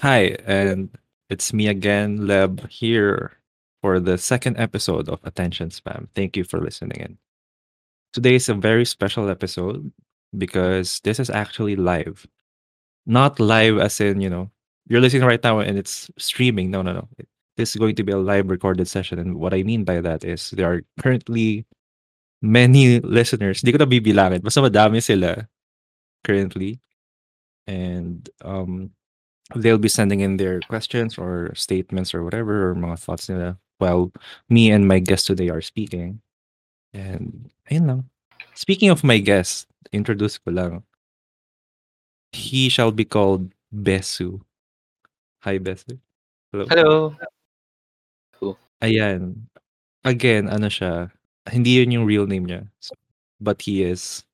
Hi, and it's me again, Leb, here for the second episode of Attention Spam. Thank you for listening in. Today is a very special episode because this is actually live. Not live as in, you know, you're listening right now and it's streaming. No, no, no. This is going to be a live recorded session. And what I mean by that is there are currently many listeners. Di ko na bibilangin. Basta madami sila currently. And um, they'll be sending in their questions or statements or whatever or mga thoughts nila while me and my guest today are speaking. And ayun lang. Speaking of my guest, introduce ko lang. He shall be called Besu. Hi, Besu. Hello. Hello. Ayan. Again, ano siya, hindi yun yung real name niya. So, but he is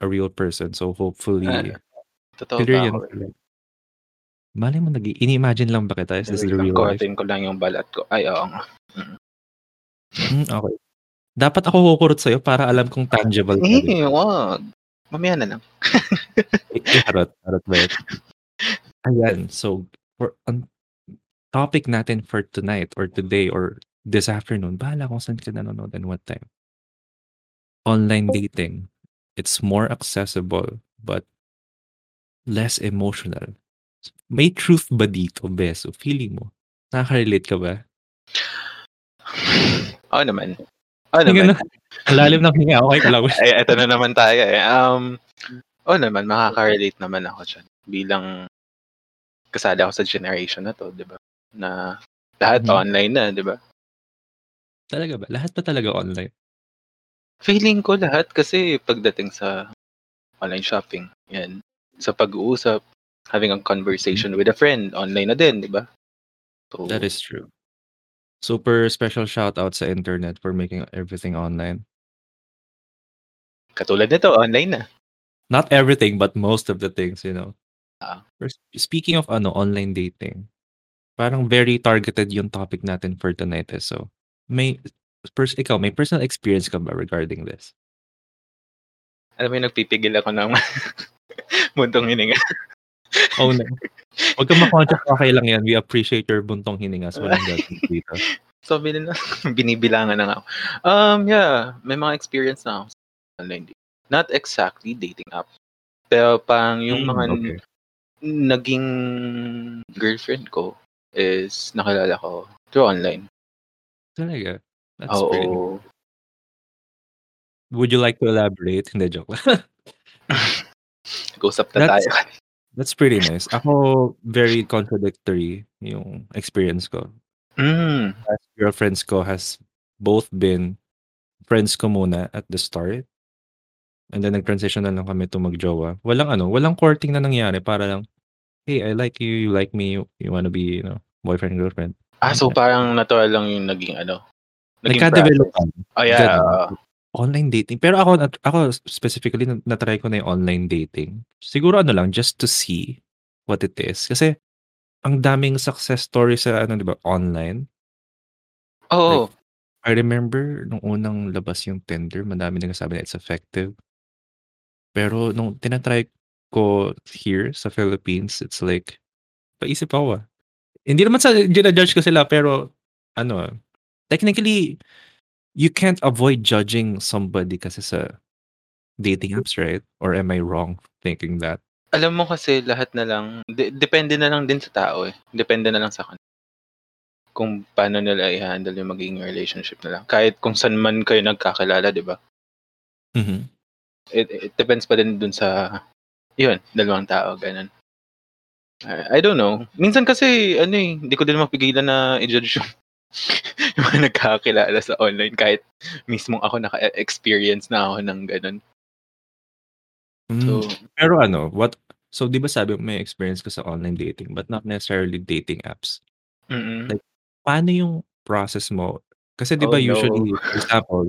a real person. So hopefully, Ah, totoo ba ako? Malay mo, nag ini-imagine lang ba kita? Is this the real life? kuhatin ko lang yung balat ko. Ay, oo nga. Hmm, okay. Dapat ako kukurot sa'yo para alam kong tangible ka. Eh, wag. Mamaya na lang. Eh, eh, harot, harot ba yun? Ayan, so, for, ang topic natin for tonight or today or this afternoon, bahala kung saan ka nanonood and what time. Online dating. It's more accessible but less emotional. May truth ba dito, Beso? Feeling mo? Nakaka-relate ka ba? Oo naman. Oo naman. Lalim ng hinga. Okay ka lang. Ay, eto na naman tayo eh. Um, oo naman, makaka-relate naman ako dyan. Bilang kasali ako sa generation na to, di ba? Na lahat Mhm. online na, di ba? Talaga ba? Lahat ba talaga online? Feeling ko lahat kasi pagdating sa online shopping, yan. Sa pag-uusap, having a conversation with a friend, online na din, di ba? So, That is true. Super special shout out sa internet for making everything online. katulad nito, online na. Not everything, but most of the things, you know. Ah. First, speaking of ano, online dating, parang very targeted yung topic natin for tonight. Eh. So, may, pers ikaw, may personal experience ka ba regarding this? Alam mo yung nagpipigil ako ng muntong hininga. Oh, no. Huwag kang makontract, okay lang yan. We appreciate your buntong hiningas. Walang judgment dito. So, binil binibilangan na nga ako. Um, yeah, may mga experience na ako sa online dating. Not exactly dating app. Pero pang yung Mm, mga okay. naging girlfriend ko is nakilala ko through online. Talaga. That's pretty. Oo. Would you like to elaborate? Hindi, joke lang. Nag-usap na That's- tayo. That's pretty nice. Ako, very contradictory yung experience ko. Mm. Past girlfriends ko has both been friends ko muna at the start. And then nag-transition na lang kami to magjowa. Walang ano, walang courting na nangyari para lang, hey, I like you, you like me, you, you wanna be, you know, boyfriend, girlfriend. Ah, so parang natural lang yung naging ano. Naging Nagka-develop. Oh, yeah. Online dating. Pero ako, ako specifically, na- na-try ko na yung online dating. Siguro ano lang, just to see what it is. Kasi, ang daming success story sa, ano, di ba, online. Oo. I remember nung unang labas yung Tinder, madami nagsasabi na it's effective. Pero nung tinatry ko here sa Philippines, it's like, paisip ako ah. Hindi naman sa ginajudge ko sila, pero ano, technically, you can't avoid judging somebody kasi sa dating apps, right? Or am I wrong thinking that? Alam mo kasi lahat na lang, de- depende na lang din sa tao eh. Depende na lang sa kanila. Kung paano nila i-handle yung magiging relationship nila. Kahit kung saan man kayo nagkakilala, di ba? Mhm. It, it depends pa din dun sa, yun, dalawang tao, ganun. I, I don't know. Minsan kasi, ano eh, hindi ko din mapigilan na i-judge yung, yung mga nagkakilala sa online kahit mismo ako naka-experience na ako ng ganun. Mm, So, pero ano, what, so di ba sabi may experience ka sa online dating but not necessarily dating apps. mm Like, paano yung process mo? Kasi di ba Oh, no. usually, for example,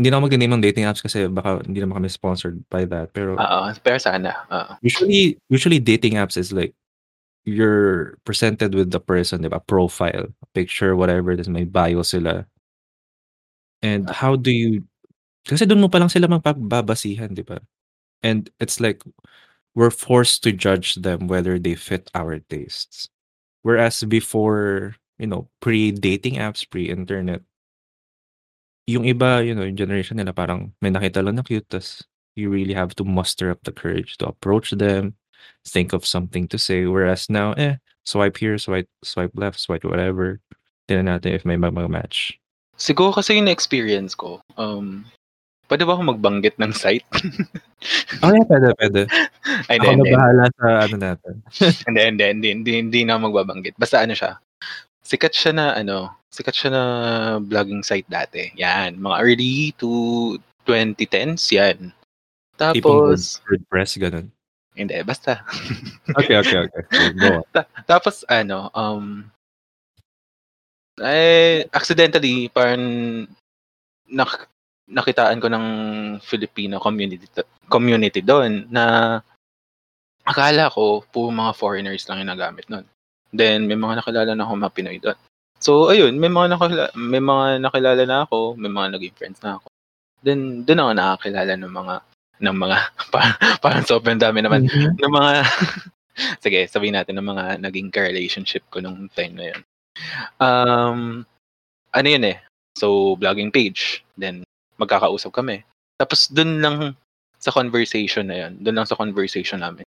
hindi na ako mag-name ng dating apps kasi baka hindi naman kami sponsored by that. Pero Oo, pero sana. Oo. usually, usually dating apps is like, you're presented with the person, di ba? Profile, picture, whatever it is, may bio sila. And how do you, kasi doon mo pa lang sila mapagbabasihan, di ba? And it's like, we're forced to judge them whether they fit our tastes. Whereas before, you know, pre-dating apps, pre-internet yung iba, you know, yung generation nila parang may nakita lang na cute tas you really have to muster up the courage to approach them, think of something to say. Whereas now, eh, swipe here, swipe swipe left, swipe whatever. Tignan natin if may ma-match. Siguro kasi yung na-experience ko, um, pwede ba ako magbanggit ng site? Oh, yeah, pwede, pwede. Ay, Ako na bahala sa ano natin. Hindi, hindi, hindi, hindi, hindi na magbabanggit. Basta ano siya, sikat siya na, ano, sikat siya na vlogging site dati. Yan, mga early to 2010s, yan. Tapos, WordPress, ganun. Hindi, basta. Okay, okay, okay. Go on. Ta- tapos, ano, um, eh, accidentally, parang nak nakitaan ko ng Filipino community community doon na akala ko puro mga foreigners lang yung nagamit nun. Then may mga nakilala na ako mga Pinoy doon. So ayun, may mga nakilala, may mga nakilala na ako, may mga naging friends na ako. Then doon ako nakakilala ng mga ng mga parang, parang sobrang dami naman Mhm. ng mga sige, sabihin natin ng mga naging ka-relationship ko nung time na yun. Um, ano yun eh, so vlogging page, then magkakausap kami. Tapos dun lang sa conversation na yun, dun lang sa conversation namin,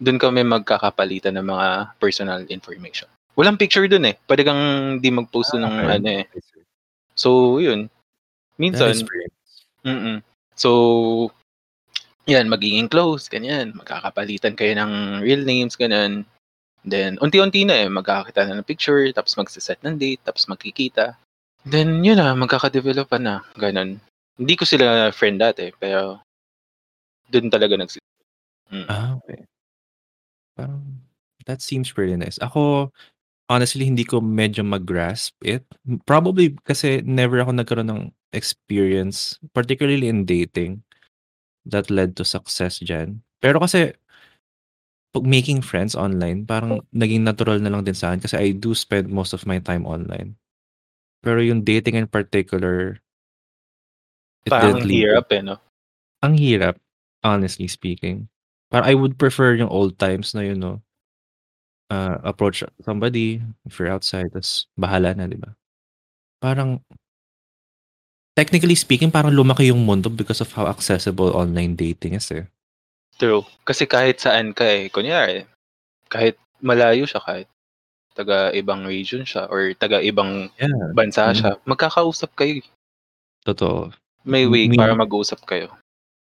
dun kami magkakapalitan ng mga personal information. Walang picture dun eh. Pwede kang di mag-post dun ng Okay. ano eh. So, yun. Minsan, mm So, yan, magiging close, ganyan. Magkakapalitan kayo ng real names, ganyan. Then, unti-unti na eh, magkakita na ng picture, tapos magsiset ng date, tapos magkikita. Then, yun na, magkakadevelop na, ganun. Hindi ko sila friend dati, pero dun talaga nagsi... Mm. Ah, okay. Parang that seems pretty nice. Ako, honestly, hindi ko medyo mag-grasp it. Probably kasi never ako nagkaroon ng experience, particularly in dating, that led to success diyan. Pero kasi pag making friends online, parang naging natural na lang din sa akin kasi I do spend most of my time online. Pero yung dating in particular, it Parang to hirap eh, no? ang hirap, honestly speaking. Parang I would prefer yung old times na yun, no? Uh, approach somebody if you're outside, tas bahala na, di ba? Parang technically speaking, parang lumaki yung mundo because of how accessible online dating is eh. True. Kasi kahit saan ka eh, kunyari, kahit malayo siya, kahit taga ibang region siya, or taga ibang Yeah. bansa Mm. siya, magkakausap kayo. eh. Totoo. May way Mean- para mag-usap kayo.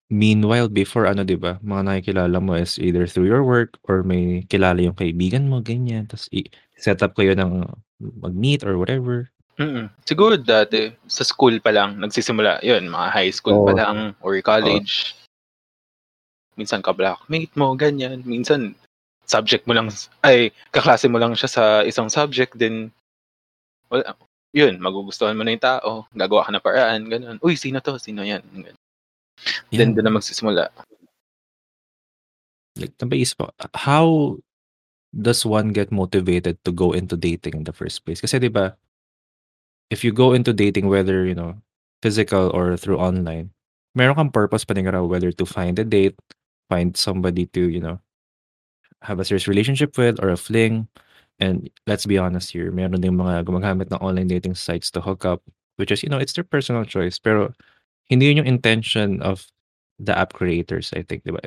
Meanwhile, before ano, di ba, mga nakikilala mo is either through your work or may kilala yung kaibigan mo, ganyan. Tapos i-set up kayo ng mag-meet or whatever. Mm. Siguro dati, sa school pa lang, nagsisimula, yun, mga high school pa Oo. lang, or college. Minsan ka-blackmate mo, ganyan. Minsan, subject mo lang, ay, kaklase mo lang siya sa isang subject, then, wala, yun, magugustuhan mo na yung tao, gagawa ka na paraan, ganun. Uy, sino to? Sino yan? Ganun. Then, Yeah. doon na magsisimula. Like, napaisip ko, how does one get motivated to go into dating in the first place? Kasi 'di ba, if you go into dating whether, you know, physical or through online, meron kang purpose raw whether to find a date, find somebody to, you know, have a serious relationship with or a fling. And let's be honest here, meron ding mga gumagamit ng online dating sites to hook up, which is, you know, it's their personal choice. Pero hindi yun yung intention of the app creators, I think, 'di ba?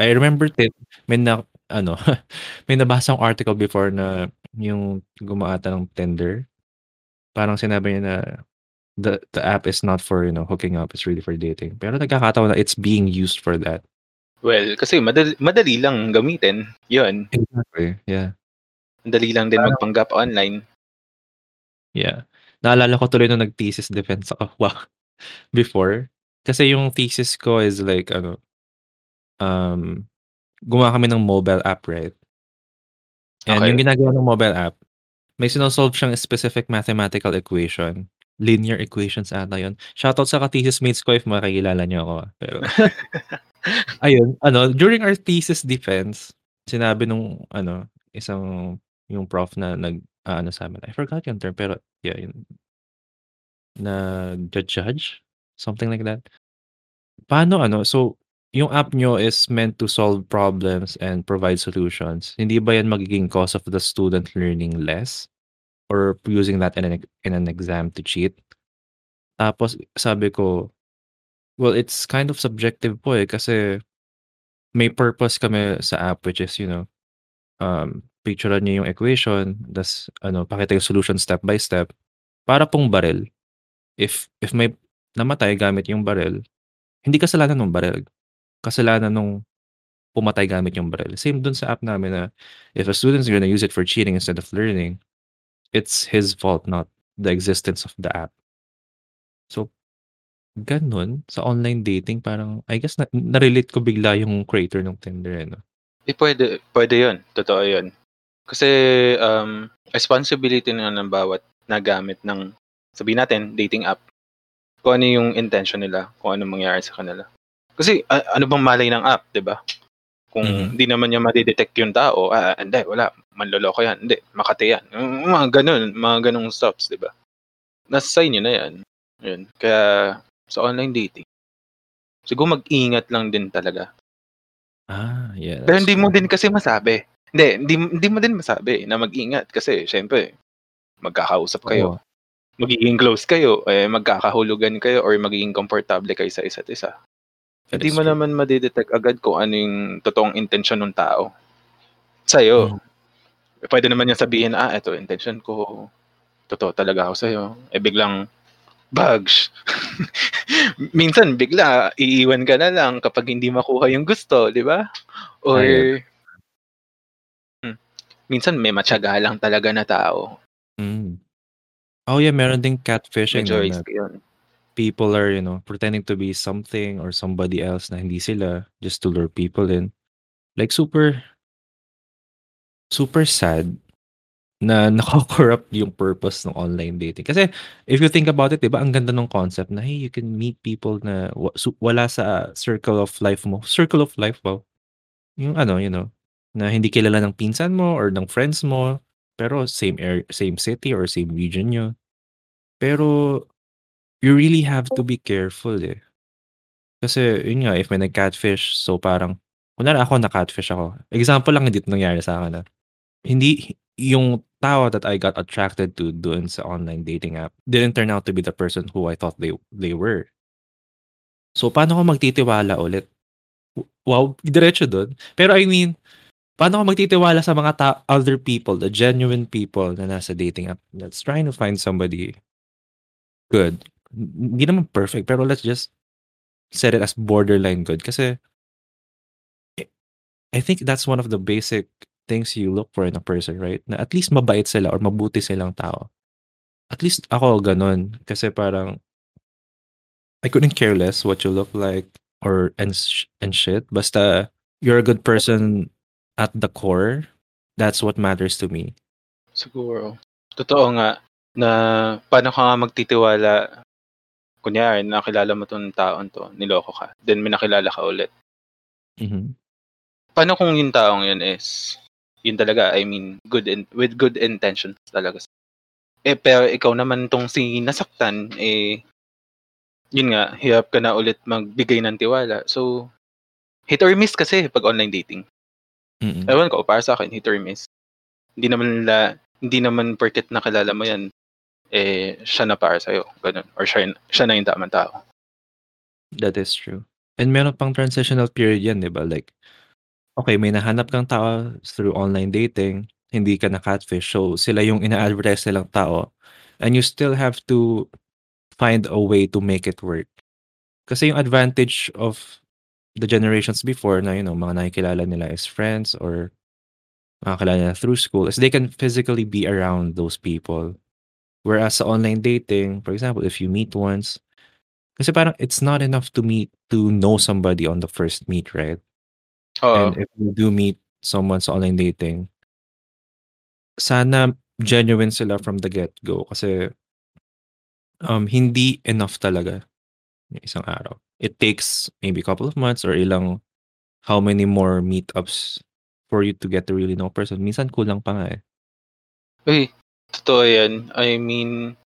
I remember din, may na ano, may nabasang article before na yung gumawa ata ng Tinder. Parang sinabi niya na the the app is not for, you know, hooking up, it's really for dating. Pero nagkakataon na it's being used for that. Well, kasi madali, madali lang gamitin. Yun. Exactly, yeah. Madali lang din Parang magpanggap online. Yeah. Naalala ko tuloy nung nag-thesis defense ako, wow, before. Kasi yung thesis ko is like ano, um, gumawa kami ng mobile app, right? And yung Okay. ginagawa ng mobile app, may sino-solve siyang specific mathematical equation. Linear equations ata yun. Shoutout sa ka-thesis mates ko if makikilala niyo ako, ah. Pero ayun, ano, during our thesis defense, sinabi nung ano, isang yung prof na nag-aano sa'min, I forgot yung term, pero yeah, yun. Nagja-judge? Something like that. Paano ano, so yung app nyo is meant to solve problems and provide solutions. Hindi ba yan magiging cause of the student learning less? Or using that in an, in an exam to cheat? Tapos sabi ko, well, it's kind of subjective po eh kasi may purpose kami sa app which is, you know, um, picturean niyo yung equation, das ano, pakita yung solution step by step. Para pong baril. If if may namatay gamit yung baril, hindi kasalanan ng baril. Kasalanan nung pumatay gamit yung baril. Same dun sa app namin na if a student's gonna use it for cheating instead of learning, it's his fault, not the existence of the app. So, ganun sa online dating parang I guess na na-relate ko bigla yung creator ng Tinder eh, 'no? Eh, pwede pwede 'yun, totoo 'yun. Kasi, um, responsibility na ng bawat nagamit ng sabihin natin dating app, kung ano yung intention nila, kung anong mangyayari sa kanila. Kasi a ano bang malay ng app, 'di ba? Kung Mhm. hindi naman niya made-detect yung tao, ah, hindi wala, manloloko yan, hindi, makati yan. Mga gano'n, mga gano'ng stops, 'di ba? Nasa sa inyo na yan, 'yun. Kaya sa online dating, siguro mag-ingat lang din talaga. Ah, yeah, Pero hindi mo din kasi masabi. Hindi, hindi hindi mo din masabi na mag-ingat kasi siyempre magkakausap kayo, Oo. magiging close kayo, eh, magkakahulugan kayo or magiging komportable kayo sa isa't isa. Hindi mo true. naman made-detect agad kung ano yung totoong intensyon nung tao sa'yo. Mhm. Puwede naman niyang sabihin, "Ah, eto intention ko, totoo talaga ako sa'yo." Eh, biglang bags. Minsan bigla iiwan ka na lang kapag hindi makuha yung gusto, 'di ba? Or hmm, minsan may matiyaga lang talaga na tao. Hmm. Oh, yeah, meron ding catfishing 'no, na 'yun. people are, you know, pretending to be something or somebody else na hindi sila just to lure people in. Like super super sad na nako-corrupt yung purpose ng online dating. Kasi if you think about it, 'di ba, ang ganda nung concept na, hey, you can meet people na wala sa circle of life mo. Circle of life, wow. Yung ano, you know, na hindi kilala ng pinsan mo or ng friends mo, pero same ar same city or same region niyo. Pero you really have to be careful, eh. Kasi yun nga, if may nag-catfish, so parang kunwari ako na-catfish ako. Example lang, hindi nangyari sa'kin, ah. Hindi yung tao that I got attracted to dun sa online dating app didn't turn out to be the person who I thought they they were. So, paano ako magtitiwala ulit? Wow, diretso dun. Pero I mean, paano ako magtitiwala sa mga ta other people, the genuine people na nasa dating app that's trying to find somebody good. Hindi naman perfect, pero let's just set it as borderline good kasi I think that's one of the basic things you look for in a person, right? Na at least mabait sila or mabuti silang tao. At least ako gano'n. Kasi parang I couldn't care less what you look like or and sh and shit. Basta you're a good person at the core, that's what matters to me. Siguro. Totoo nga na paano ka nga magtitiwala kunyari nakilala mo 'tong taong 'to, niloko ka, then may nakilala ka ulit. Mhm. Paano kung yung taong yun is yun talaga, I mean, good in with good intentions talaga. Eh, pero ikaw naman 'tong si nasaktan, eh, yun nga, hirap ka na ulit magbigay ng tiwala. So, hit or miss kasi 'pag online dating. Mm. Ewan ko, para sa'kin hit or miss. Hindi naman nila hindi naman porket nakilala mo yan, eh, siya na para sa'yo, gano'n or siya siya na yung tamang tao. That is true. And meron pang transitional period yan, 'di ba? Like, okey may nahanap kang tao through online dating, hindi ka na-catfish, so sila yung ina-advertise nilang tao and you still have to find a way to make it work. Kasi yung advantage of the generations before na, you know, mga nakikilala nila as friends or nakakilala nila through school is they can physically be around those people. Whereas sa online dating, for example, if you meet once kasi parang it's not enough to meet to know somebody on the first meet, right? And Oo. if you do meet someone sa online dating sana genuine sila from the get-go kasi um, hindi enough talaga yung isang araw. It takes maybe couple of months or ilang how many more meetups for you to get to really know a person. Minsan kulang pa nga, eh. Uy, totoo yan. I mean,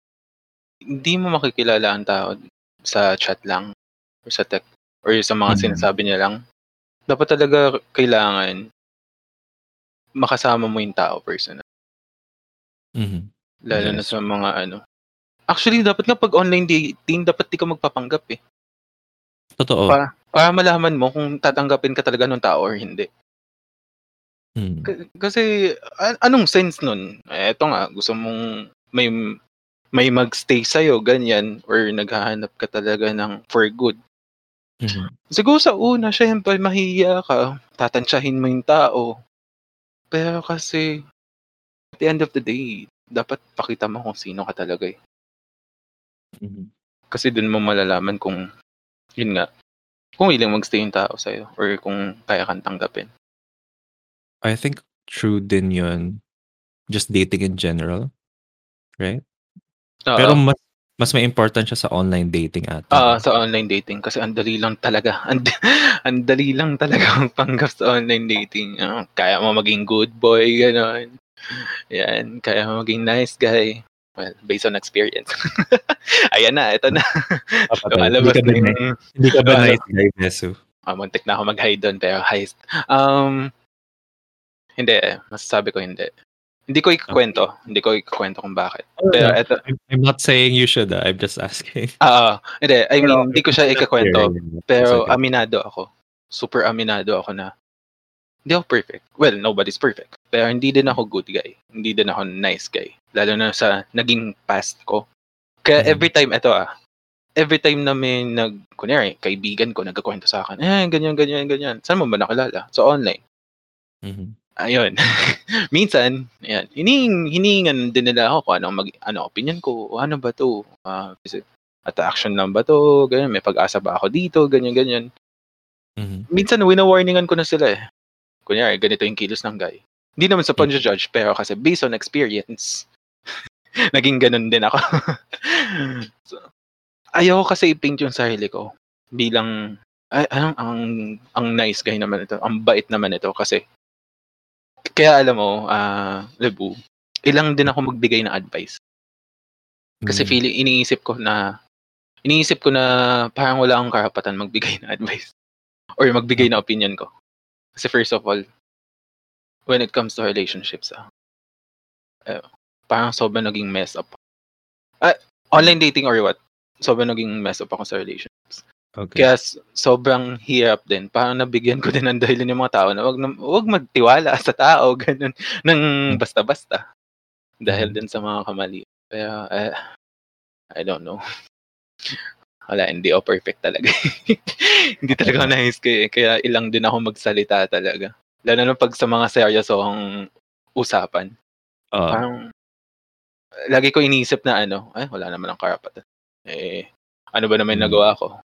hindi mo makikilala ang tao sa chat lang or sa text or sa mga Mhm. sinasabi niya lang. Dapat talaga kailangan makasama mo yung tao personal. Mhm. Lalo na Yes. sa mga ano. Actually, dapat nga pag online dating, dapat di ka magpapanggap eh. Totoo. Pa para malaman mo kung tatanggapin ka talaga ng tao or hindi. Mm. K- kasi a- anong sense nun? Eh, Eto nga, gusto mong may may magstay sa'yo, ganyan, or naghahanap ka talaga ng for good. Mhm. Siguro sa una, syempre, mahiya ka, tatansyahin mo yung tao. Pero kasi, at the end of the day, dapat pakita mo kung sino ka talaga eh. Mhm. Kasi dun mo malalaman kung, yun nga, kung willing magstay yung tao sa'yo or kung kaya kang tanggapin. I think true din yun. Just dating in general. Right? Oo. Pero mas mas may important siya sa online dating ata. Ah, sa online dating kasi ang dali lang talaga. Ang, ang dali lang talaga magpanggap sa online dating. Ah, kaya mo maging good boy, gano'n. Yan, kaya mo maging nice guy. Well, based on experience. Ayan na, ito na. Papatay. Lumalabas Hindi ka ba yung... Hindi ka ba nice guy, Besu? Ah, muntik na ako mag-hide doon, pero heist. Um, hindi, masasabi ko hindi. Hindi ko ikukwento. Hindi ko ikukwento kung bakit. Pero Yeah. eto, I'm, not saying you should. ah. I'm just asking. ah, hindi, I mean, hindi ko siya ikakwento. Pero okay. aminado ako. Super aminado ako na hindi ako perfect. Well, nobody's perfect. Pero hindi din ako good guy. Hindi din ako nice guy. Lalo na sa naging past ko. Kaya Mhm. every time, ito ah, every time na may nag, kunyari, kaibigan ko nagkakwento sa akin, eh, ganyan, ganyan, ganyan. Saan mo ba nakilala? So, online. Mhm. Ayun. Minsan, ayan, hining, hiningan din nila ako kung ano, mag, ano opinion ko, o ano ba to? Ah, is it attraction lang ba to? Ganyan, may pag-asa ba ako dito? Ganyan, ganyan. Mhm. Minsan, wina-warningan ko na sila eh. Kunyari, ganito yung kilos ng guy. Hindi naman sa pang-judge, pero kasi based on experience, naging ganun din ako. so, ayaw kasi i-paint yung sarili ko bilang, ay, ang, ang, ang nice guy naman ito, ang bait naman ito kasi kaya alam mo, ah, Lebu, ilang din ako magbigay ng advice. Kasi Mhm. feeling, iniisip ko na, iniisip ko na parang wala akong karapatan magbigay ng advice. Or magbigay ng opinion ko. Kasi first of all, when it comes to relationships, ah, eh, parang sobrang naging mess up. Ah, online dating or what? Sobrang naging mess up ako sa relationships. Okay. Kaya sobrang hirap din. Parang nabigyan ko din ng dahilan yung mga tao na wag, wag magtiwala sa tao, ganun, ng basta-basta. Dahil Mhm. din sa mga kamali. Kaya, eh, I don't know. Wala, hindi ako perfect talaga. hindi talaga ako nice kaya, kaya ilang din ako magsalita talaga. Lalo na pag sa mga seryosong usapan. Oo. Parang, lagi ko iniisip na ano, ay, wala naman ang karapatan. Eh, ano ba naman Mm. nagawa ko?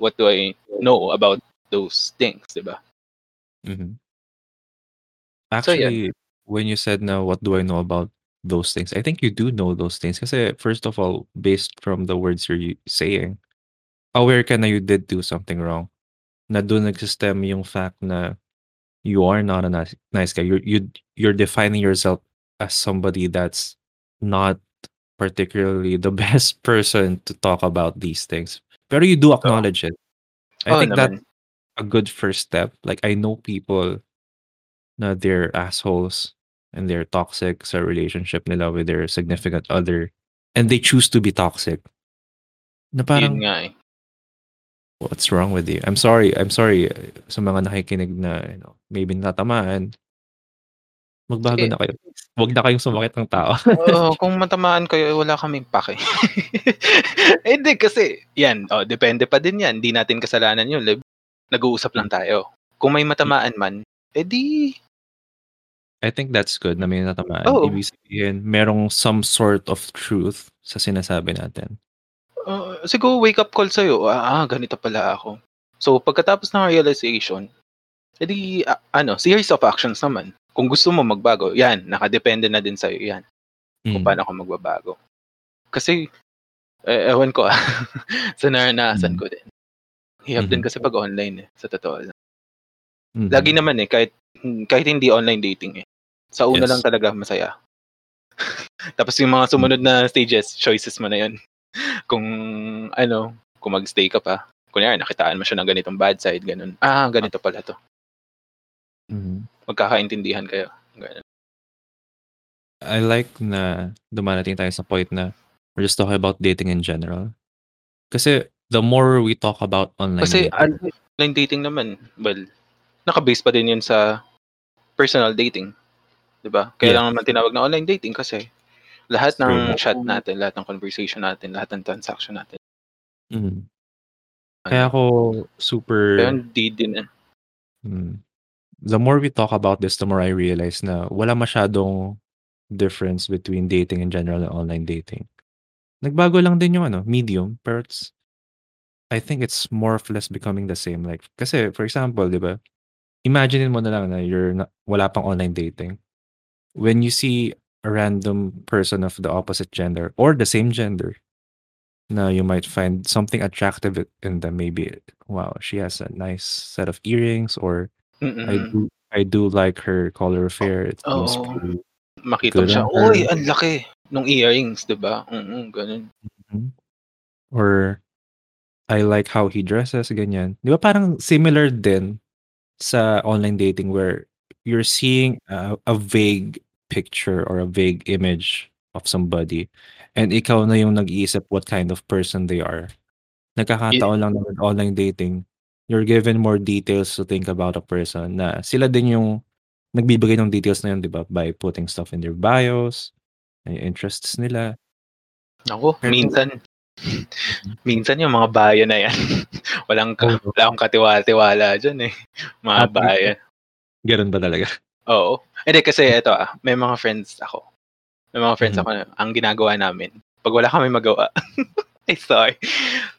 What do I know about those things, di ba? Mhm. So, Actually, when you said now, what do I know about those things, I think you do know those things. Because, first of all, based from the words you're saying, aware ka na you did do something wrong. Na doon nagsistem yung fact na you are not a nice, nice guy. You're, you, you're defining yourself as somebody that's not particularly the best person to talk about these things. Pero you do acknowledge it. I Oo think that's a good first step. Like I know people na they're assholes and they're toxic sa relationship nila with their significant other and they choose to be toxic. Na parang, eh. what's wrong with you? I'm sorry, I'm sorry sa mga nakikinig na you know, maybe natatamaan. Magbago Sige. na kayo. Huwag na kayong sumakit ng tao. Oo, kung matamaan kayo, wala kaming pake. Eh, kasi, yan, oh, depende pa din yan. Hindi natin kasalanan yun. Nag-uusap lang tayo. Kung may matamaan man, edi, I think that's good na may natamaan. Oo. Ibig sabihin, merong some sort of truth sa sinasabi natin. uh, siguro wake up call sa'yo, ah, ah, ganito pala ako. So, pagkatapos ng realization, edi, ah, ano, series of actions naman. Kung gusto mo magbago, yan, nakadepende na din sa'yo yan. Kung Mm. paano ako magbabago. Kasi, eh, ewan ko ah, sa naranasan Mm. ko din. Hirap din Mhm. kasi pag online eh, sa totoo lang. Mhm. Lagi naman eh, kahit, kahit hindi online dating eh. Sa una Yes. lang talaga masaya. Tapos yung mga sumunod na stages, choices mo na yun. Kung ano, kung magstay ka pa. kunyari nakitaan mo siya ng ganitong bad side, ganun. Ah, ganito pala to. Mhm. Magkakaintindihan kayo. Ganun. I like na dumarating tayo sa point na we're just talking about dating in general. Kasi the more we talk about online Kasi dating online dating naman, well, naka-base pa din yun sa personal dating. 'Di ba? Kaya Yeah. naman tinawag na online dating kasi lahat True. ng chat natin, lahat ng conversation natin, lahat ng transaction natin. Mhm. Kaya ako super Kaya hindi din eh. Mm. The more we talk about this, the more I realize na wala masyadong difference between dating in general and online dating. Nagbago lang din yung ano, medium, pero it's I think it's more or less becoming the same. Like, kasi for example, di ba? Imaginein mo na lang na you're na, wala pang online dating. When you see a random person of the opposite gender or the same gender, na you might find something attractive in them. Maybe, wow, she has a nice set of earrings or I Mm. do I do like her color of hair. It seems Oo. pretty Makita mo good siya, on her. "Uy, ang laki nung earrings," 'di ba? Mm, ganun. Mhm. Or I like how he dresses, ganyan. 'Di ba parang similar din sa online dating where you're seeing a, a vague picture or a vague image of somebody and ikaw na yung nag-iisip what kind of person they are. Nagkakataon lang na with online dating, you're given more details to think about a person na sila din yung nagbibigay ng details na yun, 'di ba? By putting stuff in their bios, interests nila. Pero minsan Mhm. minsan yung mga bio na yan, walang ka wala akong katiwala-tiwala diyan, eh, mga bio. Gano'n ba talaga? Oo. Hindi kasi eto, ah, may mga friends ako. May mga friends Mhm. ako ang ginagawa namin 'pag wala kaming magawa ay sorry.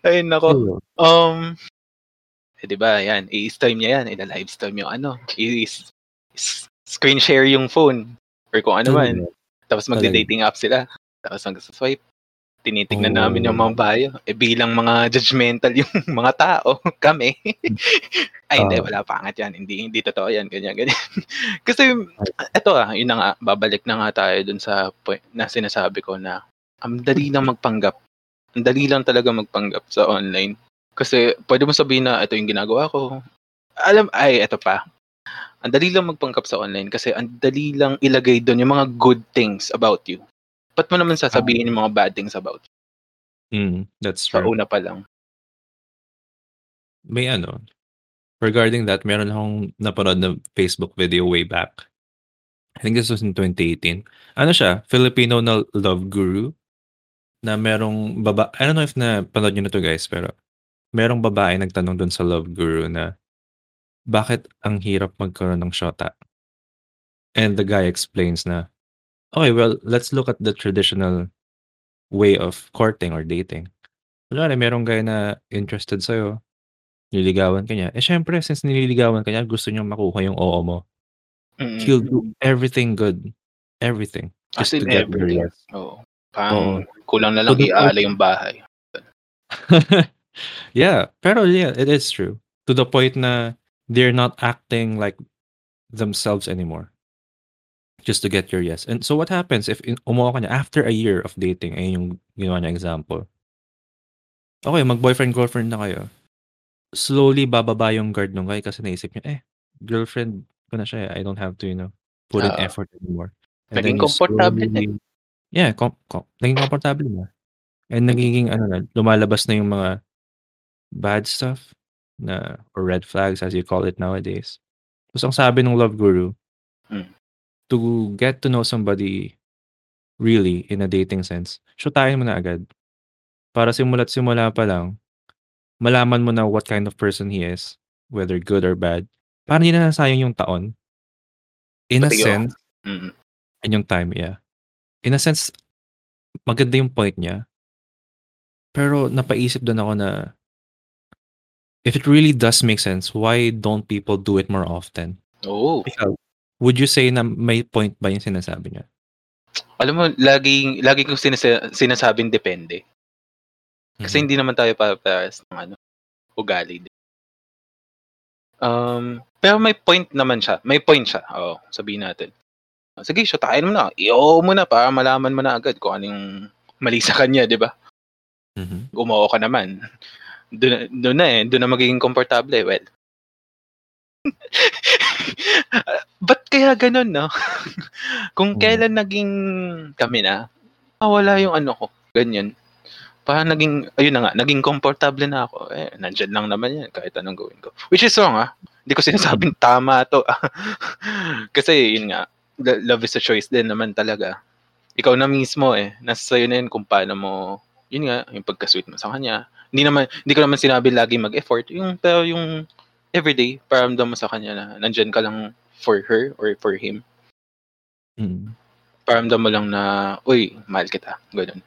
Ay naku, Oo. um, eh, 'di ba 'yan, i-stream niya 'yan, ila-live stream yung ano, is is screen share yung phone or kung ano man. Tapos magde-dating app sila, tapos magso-swipe. Tinitignan namin yung Oh. mga bio, eh, bilang mga judgmental yung mga tao, kami. Ay hindi, Oo. wala pangat 'yan, hindi hindi totoo 'yan, ganyan, ganyan. Kasi eto, ah, yun na nga, babalik na nga tayo dun sa point na sinasabi ko na ang dali lang magpanggap. Ang dali lang talaga magpanggap sa online. Kasi puwede mo sabihin na ito yung ginagawa ko. Alam ay eto pa, ang dali lang magpanggap sa online kasi ang dali lang ilagay dun yung mga good things about you. Ba't mo naman sasabihin yung mga bad things about you? Mm, that's Sa true. una pa lang. May ano, regarding that, meron akong napanood na Facebook video way back. I think this was in 2018. Ano siya, Filipino na love guru na merong baba I don't know if napanood niyo na 'to guys, pero merong babae nagtanong dun sa love guru na, "Bakit ang hirap magkaroon ng shota?" And the guy explains na, "Okay, well, let's look at the traditional way of courting or dating. Kunwari merong guy na interested sa'yo, nililigawan ka niya, eh, siyempre since nililigawan ka niya gusto niyang makuha yung oo mo. He'll do everything good, everything, As just to in get your everything. yes. Oo. Oo. Kulang na To lang point iaalay yung bahay. Yeah, pero yeah, it is true. To the point na they're not acting like themselves anymore. Just to get your yes. And so what happens if in umuha ka niya after a year of dating, ayun yung ginawa niya example. Okay, mag-boyfriend-girlfriend na kayo. Slowly bababa yung guard nung guy kasi naisip niya, eh, girlfriend ko na siya, eh, I don't have to, you know, put in Oo. effort anymore. And Naging komportable na, eh. yeah, kom kom naging komportable na. And nagiging ano na, lumalabas na yung mga bad stuff na or red flags as you call it nowadays. Tapos ang sabi nung love guru, Hmm. to get to know somebody really in a dating sense, shootahin mo na agad. Para simula't simula pa lang, malaman mo na what kind of person he is, whether good or bad. Para hindi na nasayang yung taon. In a Pati yung sense mm. and yung time, yeah. In a sense, maganda yung point niya. Pero napaisip din ako na if it really does make sense, why don't people do it more often? Oo. Ikaw, would you say na may point ba yung sinasabi niya? Alam mo laging lagi kong sinasa sinasabing depende. Kasi Mhm. hindi naman tayo pare-parehas ng ano, ugali. Um, pero may point naman siya, may point siya, oo, sabihin natin. Sige, shootahin mo na, i-oo mo na para malaman mo na agad kung ano yung mali sa kanya, 'di ba? Mhm. Gumo ka naman. Doon doon na, eh, doon na magiging komportable, eh, well. Ba't kaya gano'n 'no? Kung Hmm. kailan naging kami na, nawala yung ano ko, ganyan. Parang naging ayun na nga, naging komportable na ako, eh, nandiyan lang naman 'yan kahit anong gawin ko. Which is wrong, ah, hindi ko sinasabing tama 'to, ah. Kasi yun nga, lo love is a choice din naman talaga. Ikaw na mismo, eh, nasa sa'yo na yun kung paano mo yun nga, yung pagka-sweet mo sa kanya. Hindi naman hindi ko naman sinabi laging mag-effort, yung pero yung everyday paramdam mo sa kanya na nandiyan ka lang for her or for him. Mm. Paramdam mo lang na, "Uy, mahal kita," gano'n.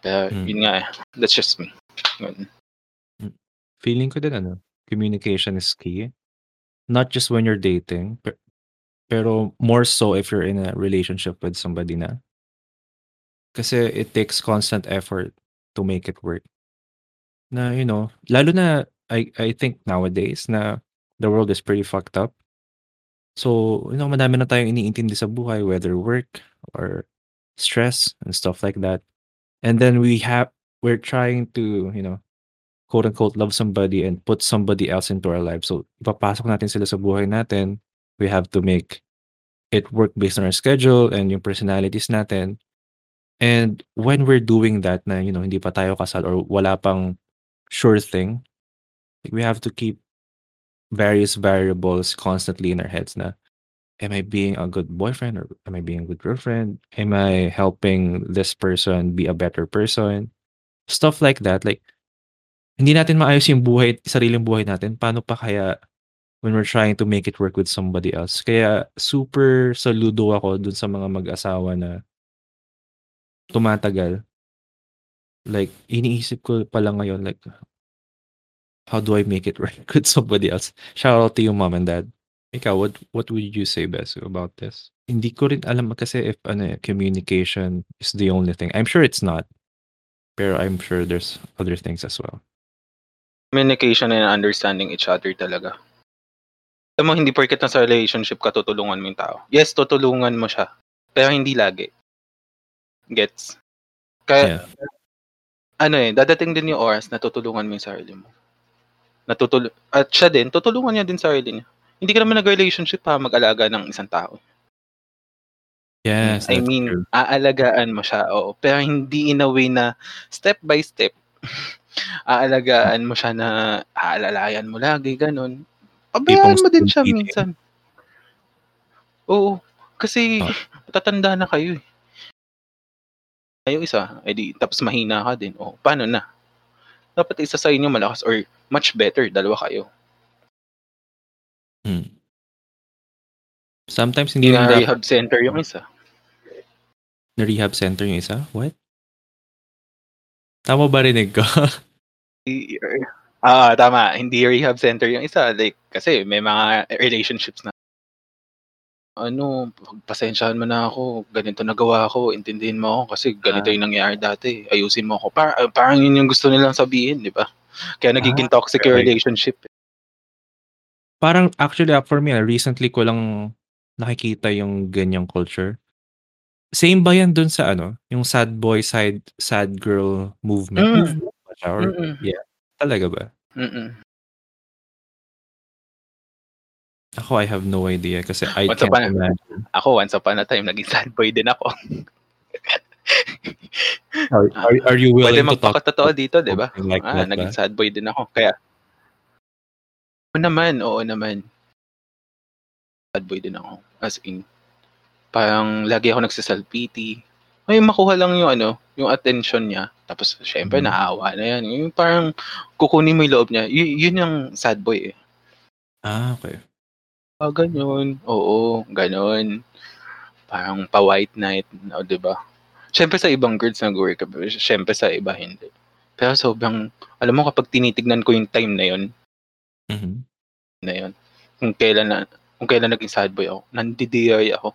Kaya Hmm. yun nga, eh, that's just me, gano'n. Hmm. Feeling ko din ano, communication is key. Not just when you're dating, pe pero more so if you're in a relationship with somebody na. Kasi it takes constant effort to make it work. Na, you know, lalo na I I think nowadays na the world is pretty fucked up. So, you know, madami na tayong iniintindi sa buhay whether work or stress and stuff like that. And then we have we're trying to, you know, quote unquote love somebody and put somebody else into our lives. So, ipapasok natin sila sa buhay natin. We have to make it work based on our schedule and yung personalities natin. And when we're doing that na, you know, hindi pa tayo kasal or wala pang sure thing, we have to keep various variables constantly in our heads na, am I being a good boyfriend or am I being a good girlfriend? Am I helping this person be a better person? Stuff like that. Like, hindi natin maayos yung buhay, sariling buhay natin. Paano pa kaya when we're trying to make it work with somebody else? Kaya super saludo ako dun sa mga mag-asawa na tumatagal. Like, iniisip ko pa lang ngayon, like, how do I make it work with somebody else? Shout out to you, mom and dad. Ikaw, what what would you say, Besu, about this? Hindi ko rin alam kasi if ano, eh, communication is the only thing. I'm sure it's not. Pero I'm sure there's other things as well. Communication and understanding each other talaga. Alam mo, hindi porket nasa relationship ka, tutulungan mo yung tao. Yes, tutulungan mo siya. Pero hindi lagi. Gets? Kaya, ano eh, dadating din yung oras na tutulungan mo yung sarili mo. Natutul at siya din, tutulungan niya din sarili niya. Hindi ka naman nag-relationship para mag-alaga ng isang tao. Yes, I mean, true. aalagaan mo siya, oo. Pero hindi in a way na step by step. aalagaan mo siya na aalalayan mo lagi, ganun. Pabayaan mo din siya minsan. Oo. Kasi Oh. tatanda na kayo eh. Kayo isa, edi tapos mahina ka din. O, paano na? Dapat isa sa inyo malakas or much better, dalawa kayo. Hmm. Sometimes hindi na rehab center yung isa. na rehab center yung isa. What? Tama ba rinig ko? Ah, tama. Hindi rehab center yung isa. Like, kasi may mga relationships na ano, pasensyahan mo na ako, ganito nagawa ko, intindihin mo ako kasi ganito Ah. yung nangyari dati, ayusin mo ako. Par parang yun yung gusto nilang sabihin, di ba? Kaya nagiging Ah, toxic yung okay. relationship. Parang actually ah, for me, ah, recently ko lang nakikita yung ganyang culture. Same ba yan dun sa ano, yung sad boy, sad, sad girl movement? Mm. Movement or Mm-mm. yeah, talaga ba? Mm-mm. Ako, I have no idea kasi I Once can't upon imagine. Ako, once upon a time, naging sad boy din ako. Are, are, are you Pwede willing to talk magpakatotoo dito, di ba? like ah, that naging sad boy din ako. Kaya, oo naman, oo naman. Sad boy din ako. As in, parang lagi ako nagsasalpiti. May makuha lang yung ano, yung attention niya. Tapos, syempre, Mhm. naawa na yan. Yung parang kukunin mo yung loob niya. Y- yun yung sad boy eh. Ah, okay. Ah, ganun. Oo, ganun. Parang pa-white knight, o, di ba? Syempre sa ibang girls nag-work, syempre sa iba hindi. Pero sobrang, alam mo kapag tinitignan ko yung time na yun, Mhm. na yun, kung kailan na, kung kailan naging sad boy ako, nandidiyay ako.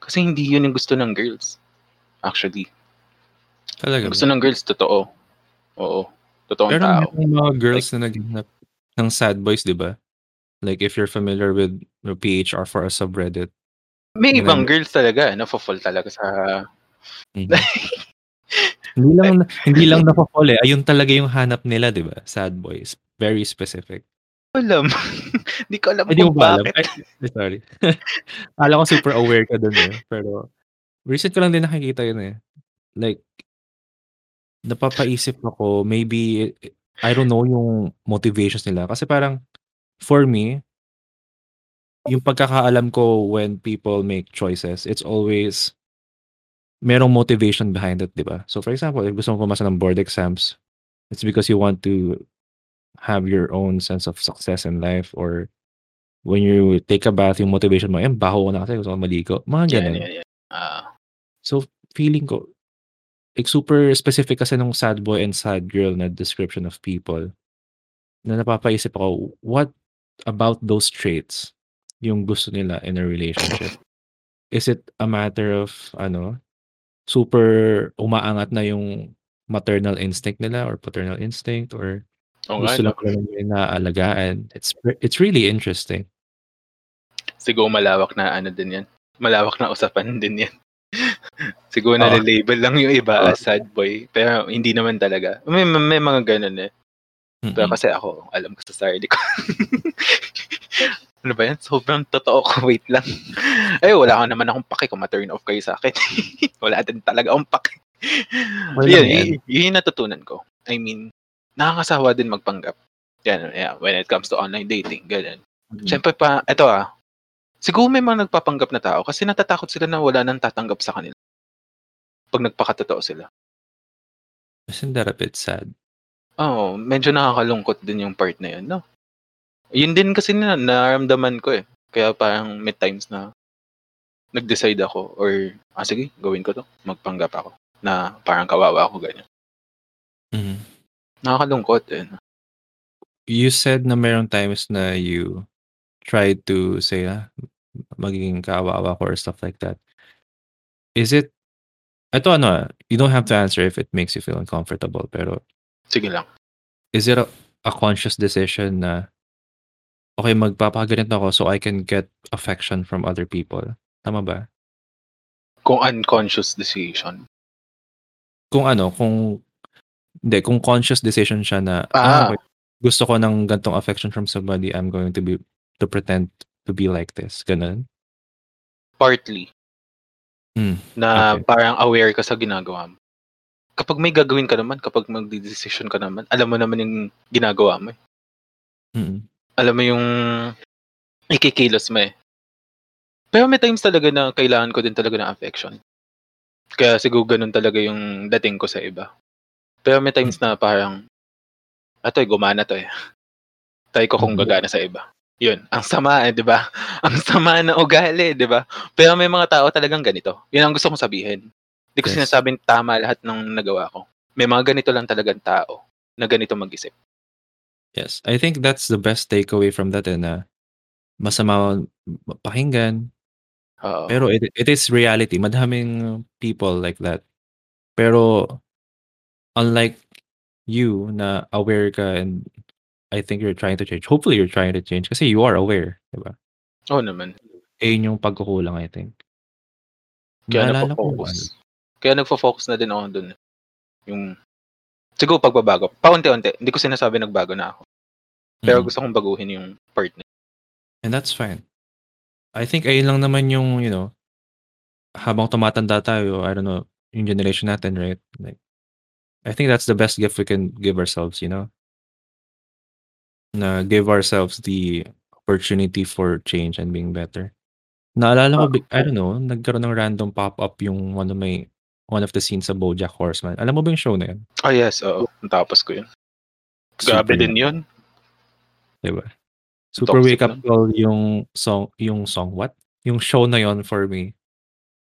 Kasi hindi yun yung gusto ng girls. Actually. Talaga Yung ba? gusto ng girls, totoo. Oo. Totoong Pero tao. may mga girls na naghanap ng sad boys, di ba? Like if you're familiar with the PHR for a subreddit. May Ganun. ibang girls talaga, na fall talaga sa... Mhm. Hindi lang hindi lang nafa-fall, eh, ayun talaga yung hanap nila, 'di ba? Sad boys, very specific. Alam, di ko alam Ay, di mo kung ba alam? bakit. Ay, sorry. Akala ko super aware ka dun, eh, pero recent ko lang din nakikita yun, eh. Like napapaisip ako maybe I don't know yung motivations nila kasi parang for me yung pagkakaalam ko when people make choices, it's always merong motivation behind it, 'di ba? So, for example, if gusto mong pumasa ng board exams, it's because you want to have your own sense of success in life or when you take a bath, yung motivation mo, "Ayan, baho ko na kasi gusto kong maligo." Mga Yan, gano'n. yan, yan. Oo. So, feeling ko like super specific kasi nung sad boy and sad girl na description of people na napapaisip ako, what about those traits yung gusto nila in a relationship? Is it a matter of ano, super umaangat na yung maternal instinct nila or paternal instinct or nga gusto lang nila may naaalagaan? It's it's really interesting. Siguro malawak na ano din yan, malawak na usapan din yan. Siguro Oo. nale-label lang yung iba Oo. as sad boy, pero hindi naman talaga. May may mga gano'n, eh. Pero Mm. kasi ako, alam ko sa sarili ko. Ano ba yan? Sobrang totoo ko, wait lang. Ay, wala ka naman akong pake kung ma-turn off kayo sa'kin. Wala din talaga akong pake. Okey Yun, yan. yun yung natutunan ko. I mean, nakakasawa din magpanggap. Yan, yeah, when it comes to online dating, ganun. Mm. Siyempre pa eto, ah, siguro may mga nagpapanggap na tao kasi natatakot sila na wala nang tatanggap sa kanila. 'Pag nagpakatotoo sila. Isn't that a bit sad? Oo, medyo nakakalungkot din yung part na yun 'no. Yun din kasi na nararamdaman ko, eh. Kaya parang may times na nag-decide ako or, "Ah, sige gawin ko 'to." Magpanggap ako na parang kawawa ako, ganyan. Mhm. Nakakalungkot, eh. You said na merong times na you tried to say, ah, magiging kawawa ko or stuff like that. Is it eto ano, you don't have to answer if it makes you feel uncomfortable, pero Sige lang. is it a a conscious decision na, "Okey, magpapaganito ako so I can get affection from other people." Tama ba? Kung unconscious decision. Kung ano, kung hindi, kung conscious decision siya na, "Ah, Ah. okey, gusto ko ng ganitong affection from somebody, I'm going to be to pretend to be like this." Gano'n? Partly. Hmm, Na okey. parang aware ka sa ginagawa mo. Kapag may gagawin ka naman, kapag magdedesisyon ka naman, alam mo naman yung ginagawa mo, eh. Mm. Alam mo yung ikikilos mo, eh. Pero may times talaga na kailangan ko din talaga ng affection. Kaya siguro gano'n talaga yung dating ko sa iba. Pero may times na parang, "Eto, eh, gumana 'to, eh. Try ko kung Mhm. gagana sa iba." Yun, ang sama, eh, 'di ba? Ang sama ng ugali, 'di ba? Pero may mga tao talagang ganito. Yun ang gusto kong sabihin. Di ko Yes. sinasabing tama lahat ng nagawa ko. May mga ganito lang talagang tao na ganito mag-isip. Yes, I think that's the best takeaway from that, eh, na masama pakinggan. Oo. Pero it it is reality. Madaming people like that. Pero unlike you na aware ka and I think you're trying to change. Hopefully, you're trying to change kasi you are aware, 'di ba? Oo naman. Ayun yung pagkukulang, I think. Kaya Naalala ko ano nagfo-focus. Kaya nagfo-focus na din ako dun, eh. Yung siguro pagbabago, paunti-unti. Hindi ko sinasabi nagbago na ako. Pero Mm. gusto kong baguhin yung part na And that's fine. I think ayun lang naman yung, you know, habang tumatanda tayo, I don't know, yung generation natin, right? Like, I think that's the best gift we can give ourselves, you know? Na give ourselves the opportunity for change and being better. Naalala ko I don't know, nagkaroon ng random pop-up yung ano may one of the scenes sa BoJack Horseman. Alam mo ba yung show na yun? Ah, yes, oo. Natapos ko yun. Grabe din yun. 'Di ba? Super Toxic wake up call yung song yung song what? Yung show na yun for me.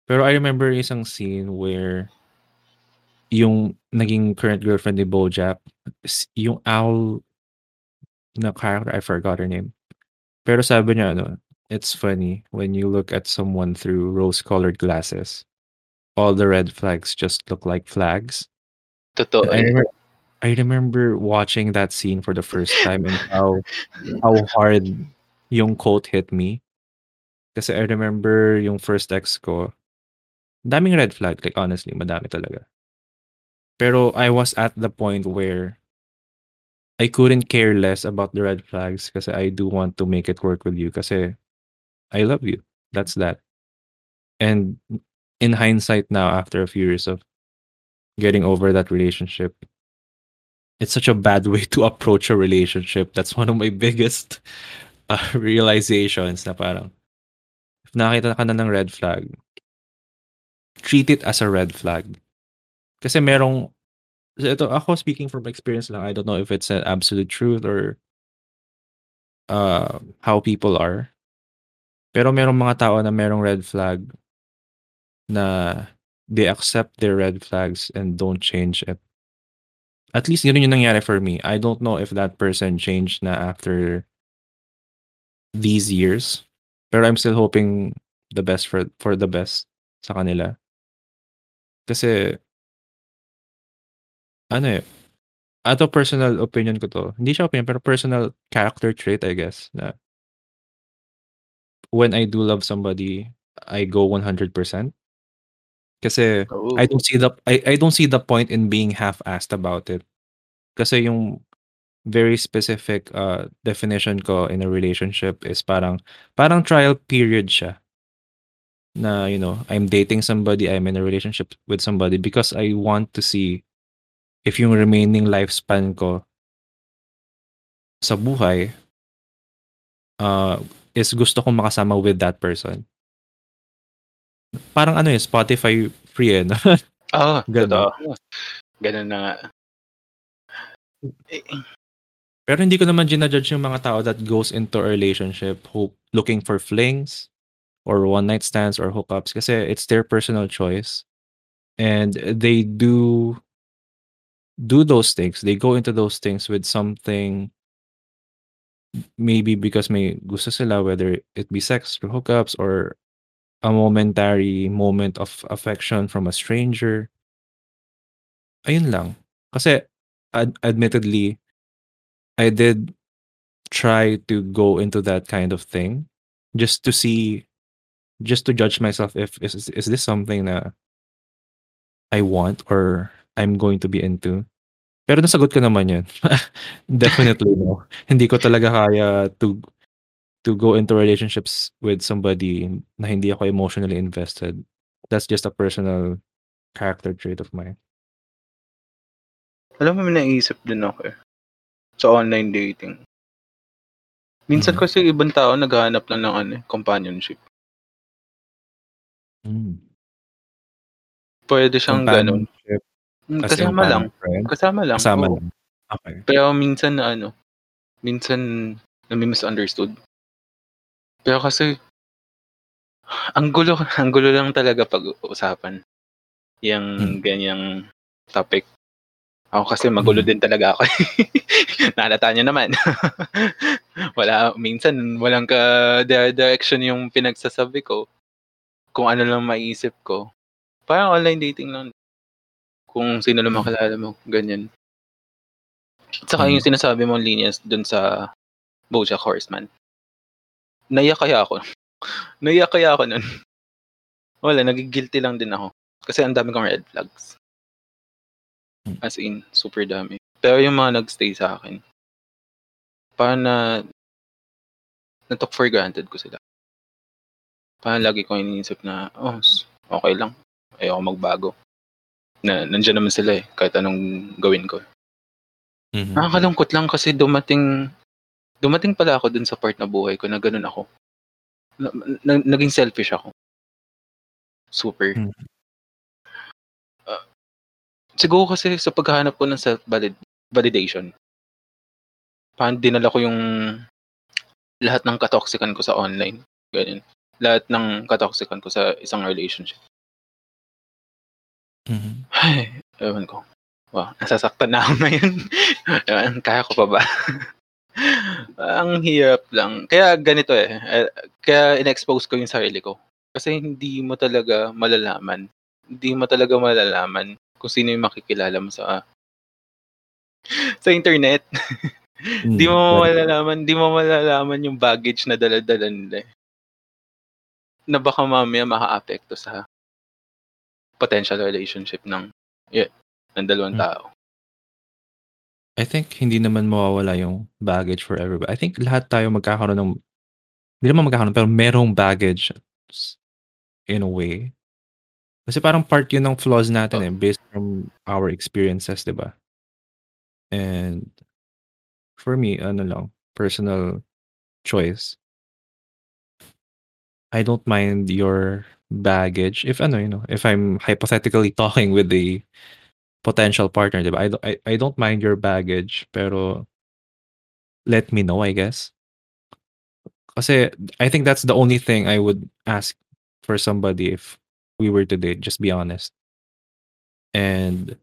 Pero I remember isang scene where yung naging current girlfriend ni BoJack, yung owl na character, I forgot her name. Pero sabi niya ano, "It's funny when you look at someone through rose-colored glasses, all the red flags just look like flags." Totoo I remember I remember watching that scene for the first time and how how hard yung quote hit me. Kasi I remember yung first ex ko, daming red flag, like honestly, madami talaga. Pero I was at the point where I couldn't care less about the red flags kasi I do want to make it work with you kasi I love you. That's that. And in hindsight now, after a few years of getting over that relationship, it's such a bad way to approach a relationship. That's one of my biggest uh, realizations na parang if nakita ka na ng red flag, treat it as a red flag. Kasi merong ito ako speaking from experience lang. I don't know if it's an absolute truth or uh, how people are. Pero merong mga tao na merong red flag na they accept their red flags and don't change it. At least yun yung nangyari for me. I don't know if that person changed na after these years. Pero I'm still hoping the best for for the best sa kanila. Kasi ano eh, ato personal opinion ko to. Hindi siya opinion pero personal character trait I guess na when I do love somebody, I go 100%. Kasi Oo. I don't see the I I don't see the point in being half-assed about it. Kasi yung very specific uh, definition ko in a relationship is parang parang trial period siya. Na you know, I'm dating somebody, I'm in a relationship with somebody because I want to see if yung remaining lifespan ko sa buhay uh, is gusto kong makasama with that person. Parang ano eh, Spotify free eh. no? Oo, Ganun. totoo. Ganun na nga. Eh, Pero hindi ko naman ginajudge yung mga tao that goes into a relationship hope, looking for flings or one night stands or hookups kasi it's their personal choice. And they do do those things. They go into those things with something maybe because may gusto sila whether it be sex or hookups or a momentary moment of affection from a stranger. Ayun lang. Kasi ad- admittedly I did try to go into that kind of thing just to see just to judge myself if is is this something na I want or I'm going to be into. Pero nasagot ko naman 'yun. Definitely no. Hindi ko talaga kaya to to go into relationships with somebody na hindi ako emotionally invested. That's just a personal character trait of mine. Alam mo may naisip din ako eh. Sa online dating. Minsan Mhm. kasi ibang tao naghahanap lang ng ano, companionship. Hmm. Pwede siyang. Companionship Hmm, kasama lang. friend? Kasama lang, Kasama lang. Okay. Pero minsan na ano, minsan nami-misunderstood. Pero kasi ang gulo ang gulo lang talaga pag-uusapan yang Hmm. ganyang topic. Ako kasi magulo Mhm. din talaga ako. Nahalata niyo naman. Wala minsan walang ka-direction yung pinagsasabi ko. Kung ano lang maiisip ko. Parang online dating lang. Kung sino lang Hmm. makilala mo, ganyan. Tsaka yung Mhm. sinasabi mong linyas dun sa BoJack Horseman. Naiyak kaya ako. Naiyak kaya ako nun. Wala, nagi-guilty lang din ako. Kasi ang dami kong red flags. As in, super dami. Pero yung mga nagstay sa akin, parang na na-took for granted ko sila. Parang lagi ko iniisip na, oh, okay lang. Ayoko magbago. Na, nandiyan naman sila eh, kahit anong gawin ko. Mhm. Nakakalungkot lang kasi dumating dumating pala ako dun sa part na buhay ko na ganun ako. Na, na- naging selfish ako. Super. Hmm. Ah, siguro kasi sa paghahanap ko ng self-validation, parang dinala ko yung lahat ng katoxican ko sa online. Ganyan. Lahat ng katoxican ko sa isang relationship. Mhm. Ay, ewan ko. Wow, nasasaktan na ako ngayon. Ewan, kaya ko pa ba? Ang hirap lang. Kaya ganito eh. eh, Kaya in-expose ko yung sarili ko. Kasi hindi mo talaga malalaman. Hindi mo talaga malalaman kung sino yung makikilala mo sa sa internet. Hindi Hmm, mo right. malalaman, hindi mo malalaman yung baggage na dala-dala nila. eh. Na baka mamaya maka-apekto sa potential relationship ng yeah, ng dalawang Hmm. tao. I think hindi naman mawawala yung baggage for everybody. I think lahat tayo magkakaroon ng hindi naman magkakaroon pero merong baggage in a way. Kasi parang part yun ng flaws natin, eh, based from our experiences, 'di ba? And for me, ano lang, personal choice. I don't mind your baggage if ano, you know, if I'm hypothetically talking with a potential partner, 'di ba? I don't I I don't mind your baggage pero let me know, I guess. Kasi I think that's the only thing I would ask for somebody if we were to date, just be honest. And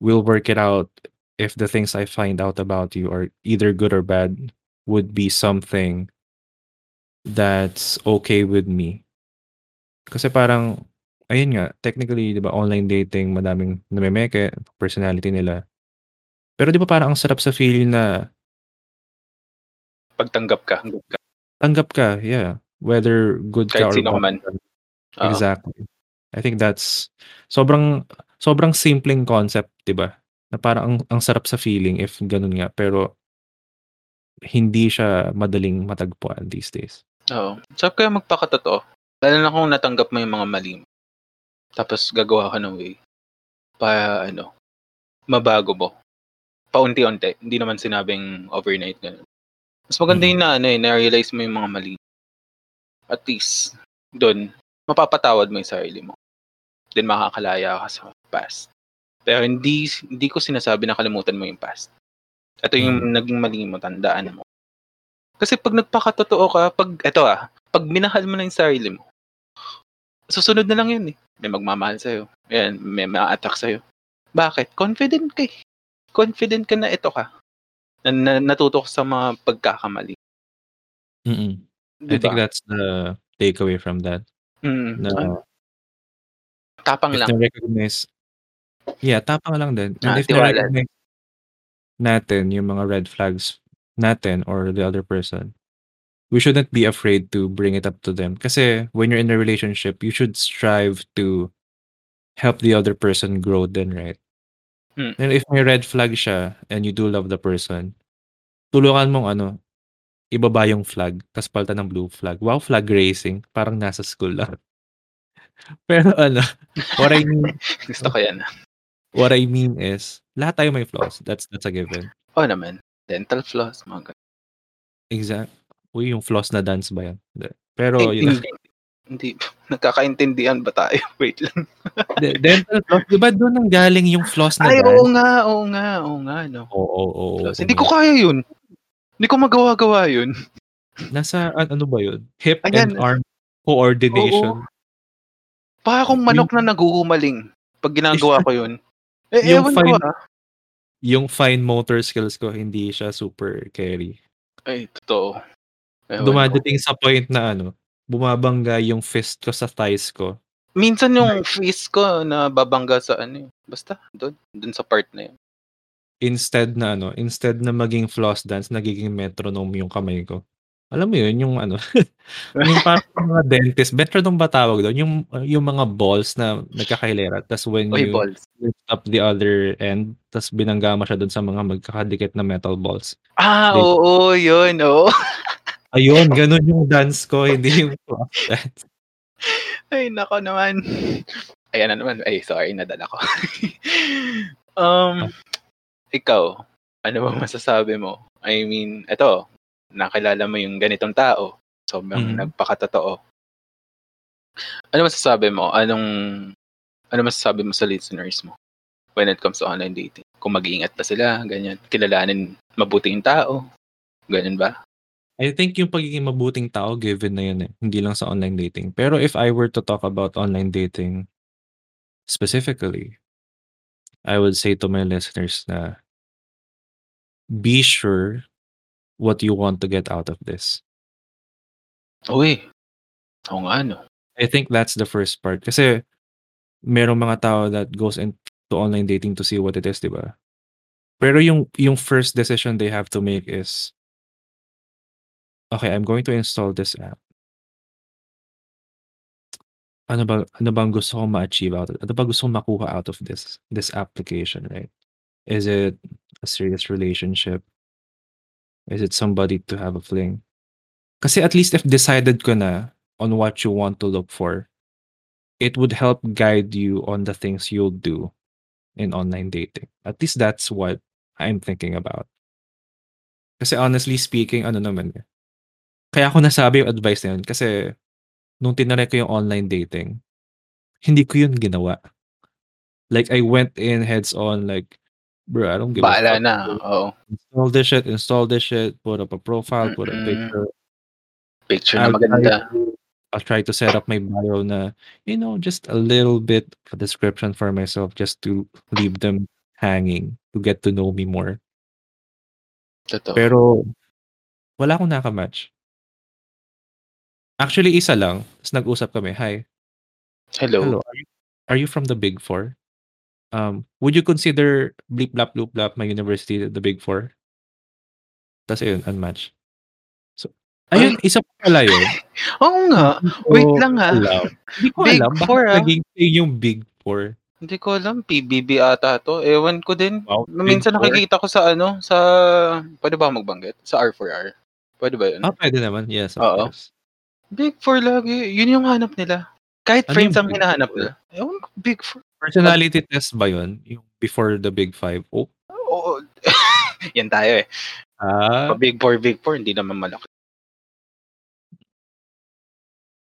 we'll work it out if the things I find out about you are either good or bad would be something that's okay with me. Kasi parang ayun nga, technically 'di ba online dating madaming namemeke, personality nila. Pero 'di ba parang ang sarap sa feeling na Pagtanggap ka. tanggap ka, yeah. Whether good ka Kahit or sino ka bad man. ka. Oo. Exactly. I think that's sobrang sobrang simpleng concept, 'di ba? Na parang ang ang sarap sa feeling if gano'n nga, pero hindi siya madaling matagpuan these days. Oo. Sarap kaya magpakatotoo. Lalo na kung natanggap mo yung mga mali mo. Tapos gagawa ka ng way para ano, mabago mo. Paunti-unti, hindi naman sinabing overnight gano'n. Mas maganda Mm. yung na ano, eh, na-realize mo yung mga mali. At least dun mapapatawad mo yung sarili mo. Then makakalaya ka sa past. Pero hindi hindi ko sinasabi na kalimutan mo yung past. Ito yung Mm. naging mali mo, tandaan mo. Kasi 'pag nagpakatotoo ka, 'pag eto, ah, 'pag minahal mo na yung sarili mo, susunod na lang yun, eh. May magmamahal sa'yo, ayan, may maa-attract sa'yo. Bakit? Confident ka, eh. Confident ka na ito ka. Na na natuto ka sa mga pagkakamali. Mm. 'Di I think that's the takeaway from that. Mm. Na Tapang if lang. na-recognize yeah, tapang lang din. And Ah, if tiwala. na-recognize natin yung mga red flags natin or the other person, we shouldn't be afraid to bring it up to them. Kasi when you're in a relationship, you should strive to help the other person grow din, right? Hmm. And if may red flag siya and you do love the person, tulungan mong ano, ibaba yung flag tas palitan ng blue flag. Wow, flag racing, parang nasa school lang. Pero ano, what I mean Gusto ko yan. what I mean is, lahat tayo may flaws. That's that's a given. Oo naman. Dental floss, mga. Exact uy, yung floss na dance ba yan? Hindi. Pero Ay, yun hindi. Hindi. Nagkakaintindihan ba tayo? Wait lang. De dental floss, 'di ba dun nanggaling yung floss na Ay, dance? oo nga, oo nga, oo nga, 'no. Oo, oo, Floss. oo Hindi ko kaya yun. Hindi ko magawa-gawa yun. Nasa an ano ba yun? Hip Ayan. and arm coordination. Oo. Para akong manok na naghuhumaling 'pag ginagawa ko yun. Eh, Yung ewan ko, fine ah. yung fine motor skills ko hindi siya super carry. Ay, totoo. Ewan ko. Dumadating sa point na ano, bumabangga yung fist ko sa thighs ko. Minsan yung fist ko nababangga sa ano, eh, basta dun, dun sa part na yun. Instead na ano, instead na maging floss dance, nagiging metronome yung kamay ko. Alam mo yun, yung ano, yung parang mga dentist, metronome ba tawag dun? Yung yung mga balls na nagkakahilera tas when Uy, you balls. lift up the other end, tas binangga mo siya dun sa mga magkakadikit na metal balls. Ah, They oo, yun, oo. Ayun, ganun yung dance ko, hindi yung floss dance. Ay, nako naman. Ayan na naman. Ay, sorry, nadala ko. um, ikaw, ano bang masasabi mo? I mean, eto, nakilala mo yung ganitong tao. Sobrang Mhm. nagpakatotoo. Ano masasabi mo? Anong, ano masasabi mo sa listeners mo when it comes to online dating? Kung mag-iingat ba sila, ganyan. Kilalanin mabuti yung tao. Ganyan ba? I think yung pagiging mabuting tao given na yun eh, hindi lang sa online dating. Pero if I were to talk about online dating specifically, I would say to my listeners na be sure what you want to get out of this. Uy, oo nga, no. I think that's the first part. Kasi merong mga tao that goes into online dating to see what it is, di ba? Pero yung yung first decision they have to make is okay, I'm going to install this app. Ano ba ano bang gusto kong ma-achieve out of ano ba gusto kong makuha out of this this application, right? Is it a serious relationship? Is it somebody to have a fling? Kasi at least if decided ko na on what you want to look for, it would help guide you on the things you'll do in online dating. At least that's what I'm thinking about. Kasi honestly speaking, ano naman eh, kaya ko nasabi yung advice na yun kasi nung tinry ko yung online dating, hindi ko yun ginawa. Like I went in heads on like, bro, I don't give Bahala a fuck. na, oo. Install this shit, install this shit, put up a profile, put a Mm. picture. Picture na I'll try maganda. to I'll try to set up my bio na, you know, just a little bit of a description for myself just to leave them hanging, to get to know me more. Totoo. Pero wala akong naka-match. Actually, isa lang. Ta's nag-usap kami, "Hi." Hello. "Hello, are you are you from the Big Four? Um, would you consider bleep blap bloop blap my university the Big Four?" Ta's ayun, unmatch. So, ayun, Ay! isa pa pala yun. Oo nga. Wait lang, ah. alam. Hindi ko Big alam Four, bakit ah. naging yung Big Four. Hindi ko alam, PBB ata 'to. Ewan ko din. Wow, Minsan nakikita ko sa ano, sa puwede ba magbanggit? Sa R4R. Puwede ba yun? Ah, puwede naman. Yes, of Oo. course. Big Four lagi. Yun yung hanap nila. Kahit Ano friends ang hinahanap Four? nila. Ewan ko, Big Four. Personality test ba yun? Yung before the Big Five? Oh, Oo. Yan tayo, eh. ah, Pa Big Four, Big Four, hindi naman malaki.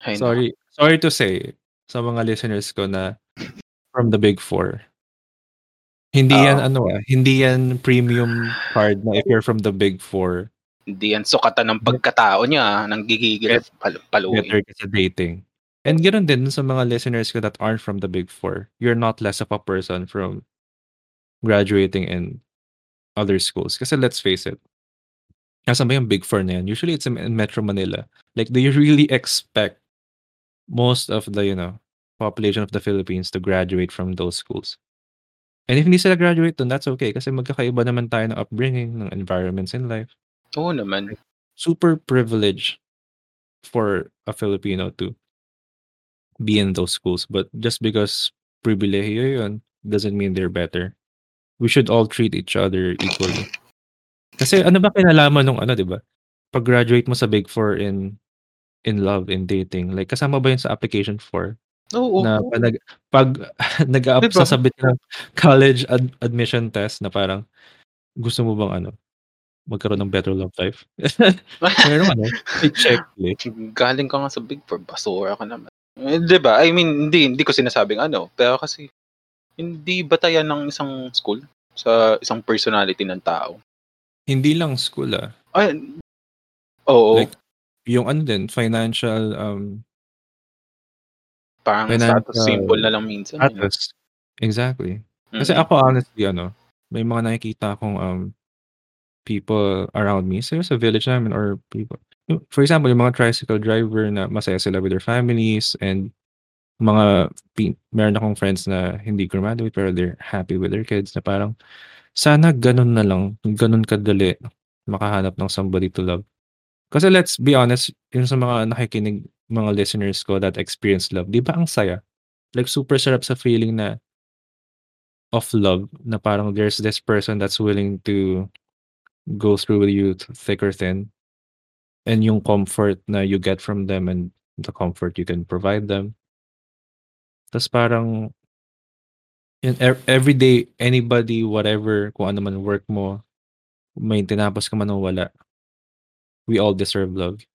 Ay, naku. sorry sorry to say sa mga listeners ko na from the Big Four. Hindi yan Oo. ano, ah, hindi yan premium card na if you're from the Big Four, Hindi yan sukatan ng pagkatao niya, nanggigigil at pal paluin. better ka sa dating. And gano'n din sa mga listeners ko that aren't from the Big Four. You're not less of a person from graduating in other schools. Kasi let's face it, nasaan ba yung Big Four na yan? Usually it's in Metro Manila. Like, do you really expect most of the, you know, population of the Philippines to graduate from those schools? And if hindi sila graduate dun, that's okay kasi magkakaiba naman tayo ng upbringing, ng environments in life. Oo naman. Super privilege for a Filipino to be in those schools. But just because pribilehiyo yun, doesn't mean they're better. We should all treat each other equally. Kasi ano ba kinalaman nung ano, 'di ba? Pag-graduate mo sa Big Four in in love, in dating, like kasama ba yun sa application for Oo. na pag nag pag nag-a-up sasabit ka ng college ad admission test na parang, gusto mo bang ano, magkaroon ng better love life? Merong ano, may checklist. Galing ka nga sa Big Four, basura ka naman. Eh, 'di ba? I mean, hindi hindi ko sinasabing ano, pero kasi hindi batayan ng isang school sa isang personality ng tao. Hindi lang school, ah. Ay oo. Like, yung ano din, financial, um Parang status symbol na lang minsan, eh, status. Exactly. Kasi Mm. ako honestly ano, may mga nakikita akong, um, people around me, siguro sa village namin or people for example, yung mga tricycle driver na masaya sila with their families and mga meron akong friends na hindi graduate pero they're happy with their kids na parang, sana gano'n na lang, gano'n kadali makahanap ng somebody to love. Kasi let's be honest, yung sa mga nakikinig, mga listeners ko that experienced love, 'di ba ang saya? Like super sarap sa feeling na of love na parang there's this person that's willing to go through with you thick or thin. And yung comfort na you get from them and the comfort you can provide them. Tas parang in ev everyday, anybody, whatever, kung ano man work mo, may tinapos ka man o wala, we all deserve love.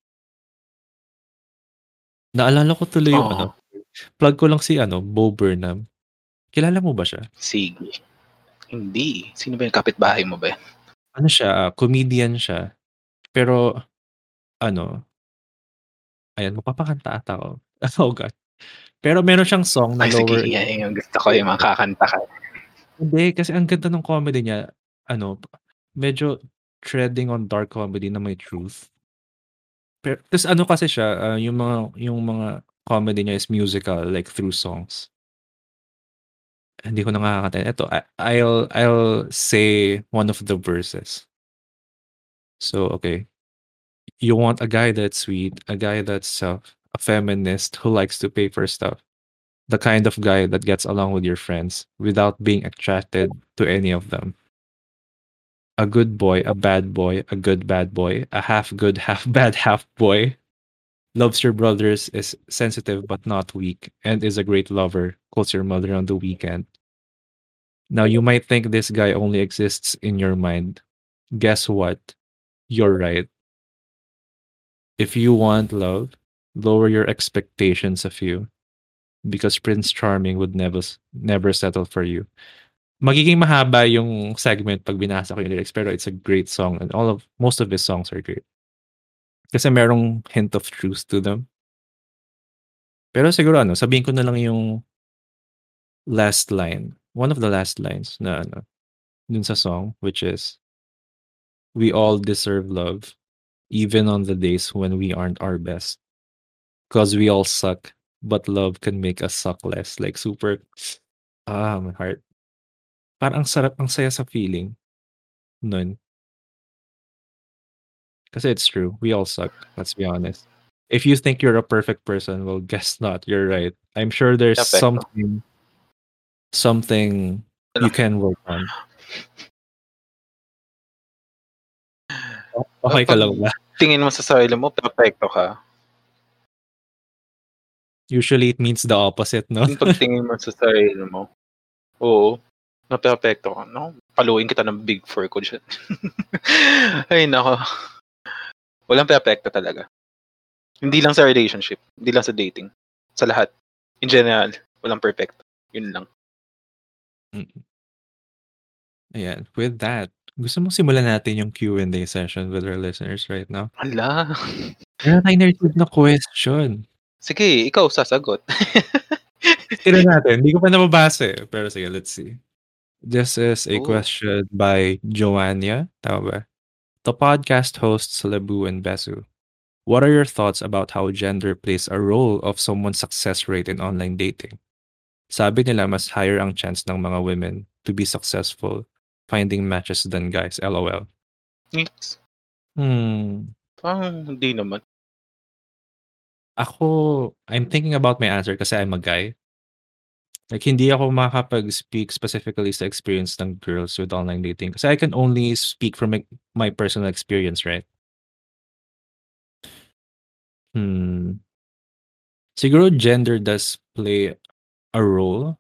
Naalala ko tuloy yung ano, plug ko lang si ano, Bo Burnham. Kilala mo ba siya? Sige. Hindi. Sino ba 'yung kapitbahay mo ba? Ano siya, ah, comedian siya. Pero ano ayan, mapapakanta ata ako. Oh God. Pero meron siyang song na Ay sige, Lower yan yung gusto ko, yung makakanta ka. Hindi, kasi ang ganda nung comedy niya, ano, medyo treading on dark comedy na may truth. Pe tas ano kasi siya, ah, yung mga yung mga comedy niya is musical, like through songs. Hindi ko na makakanta. Eto, I I'll I'll say one of the verses. So, okay. You want a guy that's sweet, a guy that's, uh, a feminist who likes to pay for stuff. The kind of guy that gets along with your friends without being attracted to any of them. A good boy, a bad boy, a good bad boy, a half good, half bad, half boy. Loves your brothers, is sensitive but not weak, and is a great lover. Calls your mother on the weekend. Now, you might think this guy only exists in your mind. Guess what? You're right. If you want love, lower your expectations of you because Prince Charming would never never settle for you. Magiging mahaba yung segment pag binasa ko yung lyrics pero it's a great song and all of most of his songs are great. Kasi merong hint of truth to them. Pero siguro ano, sabihin ko na lang yung last line. One of the last lines na ano, dun sa song which is we all deserve love even on the days when we aren't our best. Cause we all suck, but love can make us suck less. Like super ah, my heart. Parang ang sarap, ang saya sa feeling nun. Kasi it's true. We all suck. Let's be honest. If you think you're a perfect person, well, guess not. You're right. I'm sure there's something something you can work on. Okay ka lang ba? tingin mo sa sarili mo, perfecto ka. Usually it means the opposite, no? Yung pagtingin mo sa sarili mo, oo, na perfecto ka. No? Paluin kita ng big four ko dyan. Ay, nako. Walang perfecto talaga. Hindi lang sa relationship, hindi lang sa dating. Sa lahat. In general, walang perfecto. Yun lang. Mm. Ayan. With that, gusto mo simulan natin yung Q&A session with our listeners right now? Hala. Meron tayong na-receive na question. Sige, ikaw sasagot. Tira natin. Hindi ko pa nababasa eh. Pero sige, let's see. This is a Oh. question by Joannia. Tama ba? The podcast hosts Lebu and Besu. What are your thoughts about how gender plays a role of someone's success rate in online dating? Sabi nila mas higher ang chance ng mga women to be successful finding matches than guys. LOL. Yes. Hmm. Parang hindi naman. Ako, I'm thinking about my answer kasi I'm a guy. Like, hindi ako makakapag-speak specifically sa experience ng girls with online dating. Kasi I can only speak from my, my personal experience, right? Hmm. Siguro gender does play a role.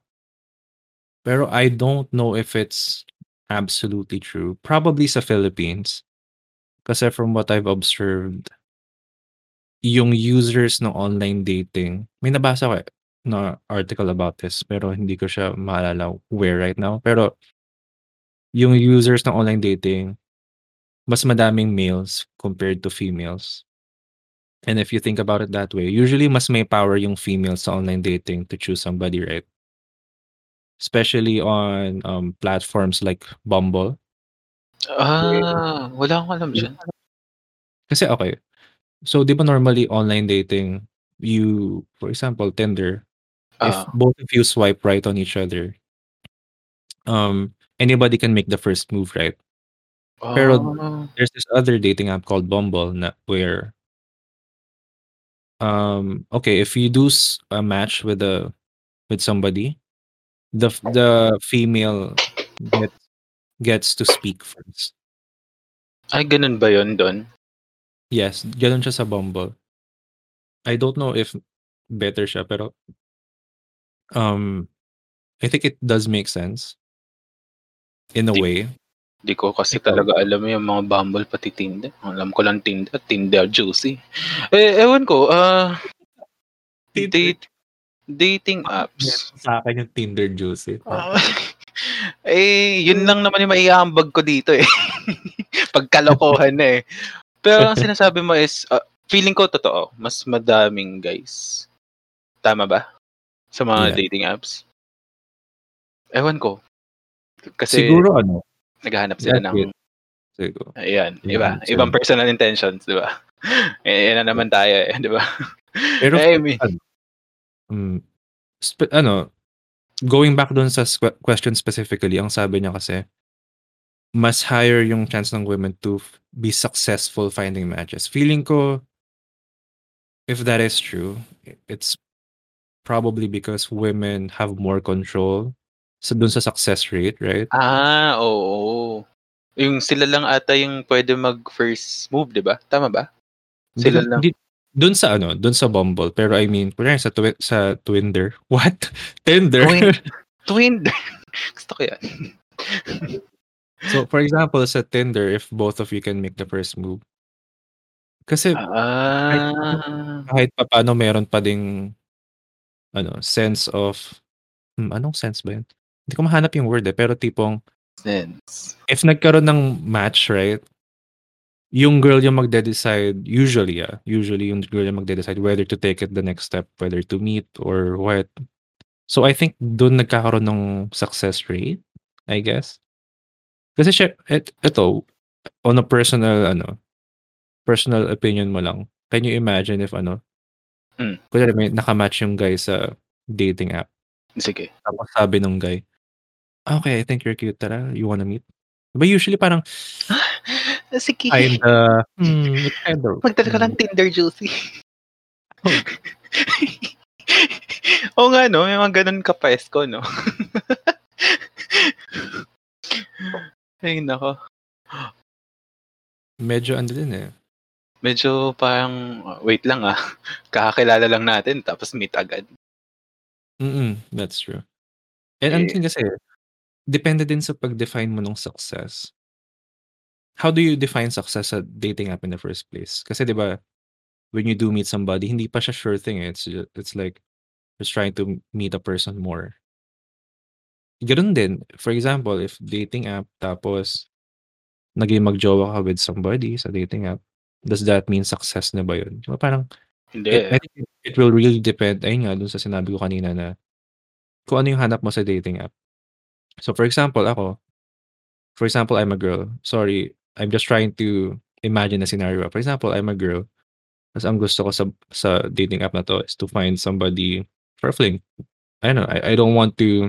Pero I don't know if it's absolutely true. Probably sa Philippines. Kasi from what I've observed, yung users ng online dating, may nabasa ko eh, na article about this, pero hindi ko siya maalala where right now. Pero yung users ng online dating, mas madaming males compared to females. And if you think about it that way, usually mas may power yung females sa online dating to choose somebody, right? Especially on um, platforms like Bumble. Ah, wala akong alam dyan. Kasi okay. So, di ba normally online dating, you, for example, Tinder, if Ah, both of you swipe right on each other, um, anybody can make the first move, right? Pero ah, there's this other dating app called Bumble na where um okay, if you do s- a match with a with somebody, the f- the female gets gets to speak first. ay, ganun ba yun doon? Yes, ganun siya sa Bumble. I don't know if better siya pero um I think it does make sense in a way. Di ko kasi Ikaw? talaga alam yung mga Bumble pati Tinder. Alam ko lang Tinder, Tinder juicy. Eh, ewan ko, ah, Tinder. date, dating apps. sa akin yung Tinder juicy. Ah, eh, yun lang naman yung maiambag ko dito eh. Pagkalokohan na eh. Pero ang sinasabi mo is, ah, feeling ko totoo, mas madaming guys. Tama ba? Sa mga Yeah. dating apps. Ewan ko. Kasi Siguro ano, naghahanap sila that's ng, it. Siguro. ayan, iba. answer. Ibang personal intentions, di ba? Eh, yan na naman tayo eh, di ba? Pero I mean, ano, mm, spe- ano, going back doon sa sque- question specifically, ang sabi niya kasi, mas higher yung chance ng women to f- be successful finding matches. Feeling ko, if that is true, it's probably because women have more control sa dun sa success rate, right? Ah, oo. Yung sila lang ata yung pwede mag-first move, di ba? Tama ba? Sila Hindi- lang. hindi- dun sa ano, dun sa Bumble. Pero I mean, kunyari sa, twi- sa Twinder. What? Tinder? Twin. Gusto ko yan. so, for example, sa Tinder, if both of you can make the first move. Kasi Ah. kahit pa paano meron pa ding ano, sense of hmm, anong sense ba yun? Hindi ko mahanap yung word eh, pero tipong Sense. if nagkaroon ng match, right? Yung girl yung magde-decide, usually ah, usually yung girl yung magde-decide whether to take it the next step, whether to meet or what. So I think doon nagkakaroon ng success rate, I guess. Kasi siya, et, ito, on a personal, ano, personal opinion mo lang, can you imagine if ano, Hmm. kunyari may nakamatch yung guy sa dating app. Sige. Tapos sabi nung guy, okay, I think you're cute, tara, you wanna meet? Diba usually parang Sige. kinda, hmm, it's kinda, Magdala ka hmm, ng Tinder Juicy. Oh. Oo nga, no? May mga ganun ka ko, no? Ay, nako. medyo ano din eh. Medyo parang, wait lang ah. Kakakilala lang natin, tapos meet agad. Mm, that's true. And ano Eh. din kasi, depende din sa pag-define mo ng success. How do you define success sa dating app in the first place? Kasi 'di ba, when you do meet somebody, hindi pa siya sure thing eh. It's it's like just trying to meet a person more. Ganun din. For example, if dating app tapos naging magjowa ka with somebody sa dating app, does that mean success na ba yun? Di ba parang Hindi. it, I think it, it will really depend ayun nga dun sa sinabi ko kanina na kung ano yung hanap mo sa dating app. So for example, ako, for example, I'm a girl. Sorry, I'm just trying to imagine a scenario. For example, I'm a girl. Tapos ang gusto ko sa sa dating app na to is to find somebody for a fling. I don't know. I, I don't want to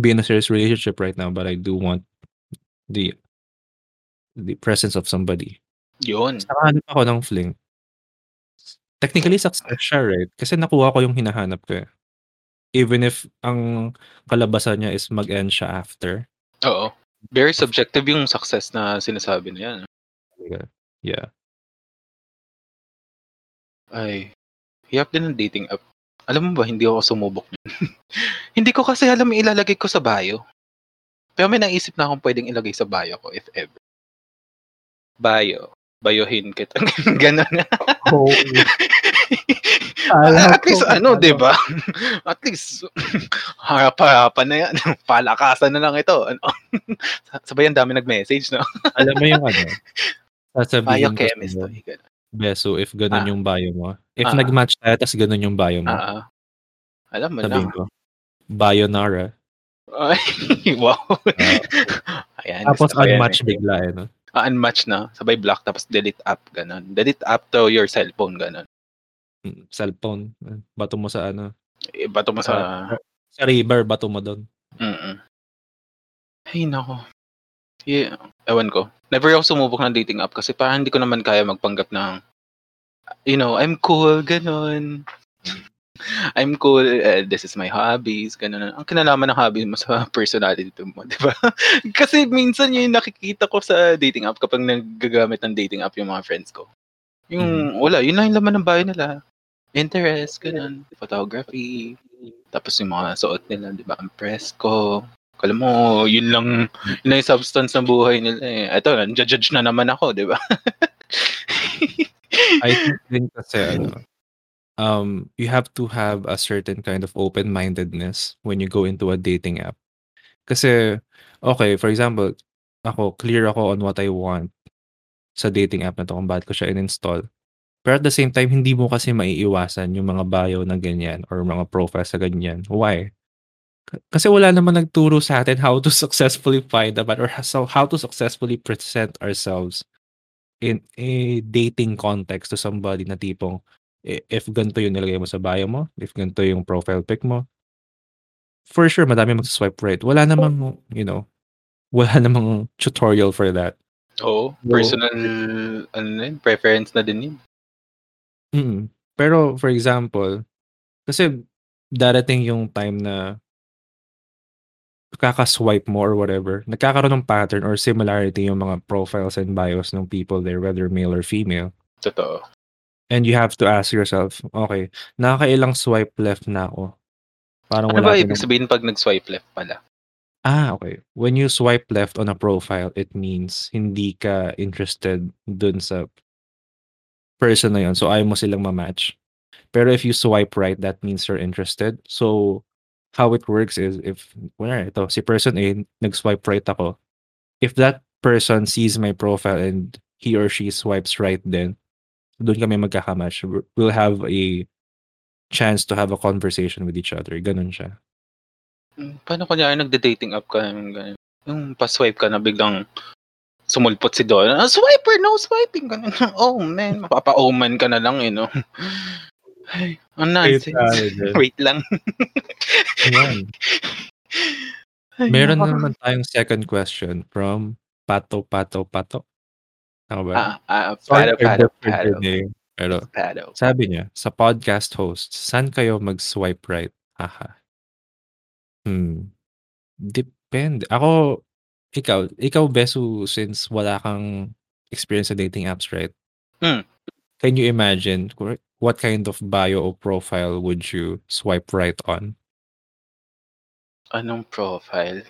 be in a serious relationship right now, but I do want the the presence of somebody. Yun. Nakahanap ako ng fling. Technically, success siya, right? Kasi nakuha ko yung hinahanap ko eh. Even if ang kalabasan niya is mag-end siya after. Oo. Very subjective yung success na sinasabi na yan. Yeah. Yeah. Ay, hirap din ng dating app. Alam mo ba, hindi ako sumubok nun. hindi ko kasi alam ilalagay ko sa bio. Pero may naisip na akong pwedeng ilagay sa bio ko, if ever. Bio. Bayohin kita. Ganon na. Oh. At least, ano, di ba? At least, harap-harapan na yan. Palakasan na lang ito. Ano? Sabay ang dami nag-message, no? Alam mo yung ano? Sasabihin Biochemistry. Beso, if ganun Ah. yung bio mo. If Ah. nag-match tayo, tas ganun yung bio mo. Ah, ah. Alam mo sabihin na. ko, Bayonara. Ay, wow. Ah. Ayan, Tapos ko yan unmatch eh. bigla eh, no? Ah, unmatch na. Sabay block tapos delete app, ganun. Delete app to your cellphone, ganun. Mm, Cellphone. Bato mo sa ano. Ibato mo sa... Sa river, bato mo doon. Mm Ay, nako. Yeah. Ewan ko. Never ako sumubok ng dating app kasi parang hindi ko naman kaya magpanggap ng you know, I'm cool, ganun. I'm cool, eh, this is my hobbies, ganun. Ang kinalaman ng hobby mo sa personality mo, di ba? kasi minsan yung nakikita ko sa dating app kapag nagagamit ng dating app yung mga friends ko. Yung, wala, yun lang yung laman ng bio nila. Interest, ganun. Photography. Tapos yung mga suot nila, di ba? Ang press ko. Kala mo, yun lang, yun lang yung substance ng buhay nila eh. Ito, judge na naman ako, di ba? I think din kasi ano, um, you have to have a certain kind of open-mindedness when you go into a dating app. Kasi, okay, for example, ako, clear ako on what I want sa dating app na to kung bakit ko siya in-install. Pero at the same time, hindi mo kasi maiiwasan yung mga bio na ganyan or mga profiles na ganyan. Why? Kasi wala naman nagturo sa atin how to successfully find a man or how to successfully present ourselves in a dating context to somebody na tipong if ganito yung nilagay mo sa bio mo, if ganito yung profile pic mo, for sure madami mag-swipe right. Wala namang, you know, wala namang tutorial for that. Oo, personal, ano na yun, preference na din yun. Mm. Pero for example, Kasi darating yung time na kaka-swipe mo or whatever, nagkakaroon ng pattern or similarity yung mga profiles and bios ng people there, whether male or female. Totoo. And you have to ask yourself, okay, nakakailang swipe left na ako. Parang Ano wala ba ibig sabihin pag nag-swipe left pala? Ah, okay. When you swipe left on a profile, it means hindi ka interested dun sa person na yun. So, ayaw mo silang ma-match. Pero if you swipe right, that means you're interested. So, how it works is if, wala, ito, si person A, nag-swipe right ako. If that person sees my profile and he or she swipes right then, doon kami magkakamatch. We'll have a chance to have a conversation with each other. Ganun siya. Hmm, Paano kunyari nagde-dating app ka, yung ganun. Yung pa-swipe ka na biglang sumulpot si Donna. Ah, swiper, no swiping. Ganun. Oh, man. Mapapa-oman ka na lang, eh, no? Ay, ang nonsense. Wait lang. Ay, Meron nako. naman tayong second question from Pato Pato Pato. Tama ba? Ah, ah, Sorry pado. your name. Pero sabi niya, sa podcast host, saan kayo mag-swipe right? Haha. Hmm. Depende. Ako, ikaw, ikaw Besu, since wala kang experience sa dating apps, right? Hmm. Can you imagine kung- what kind of bio or profile would you swipe right on? Anong profile?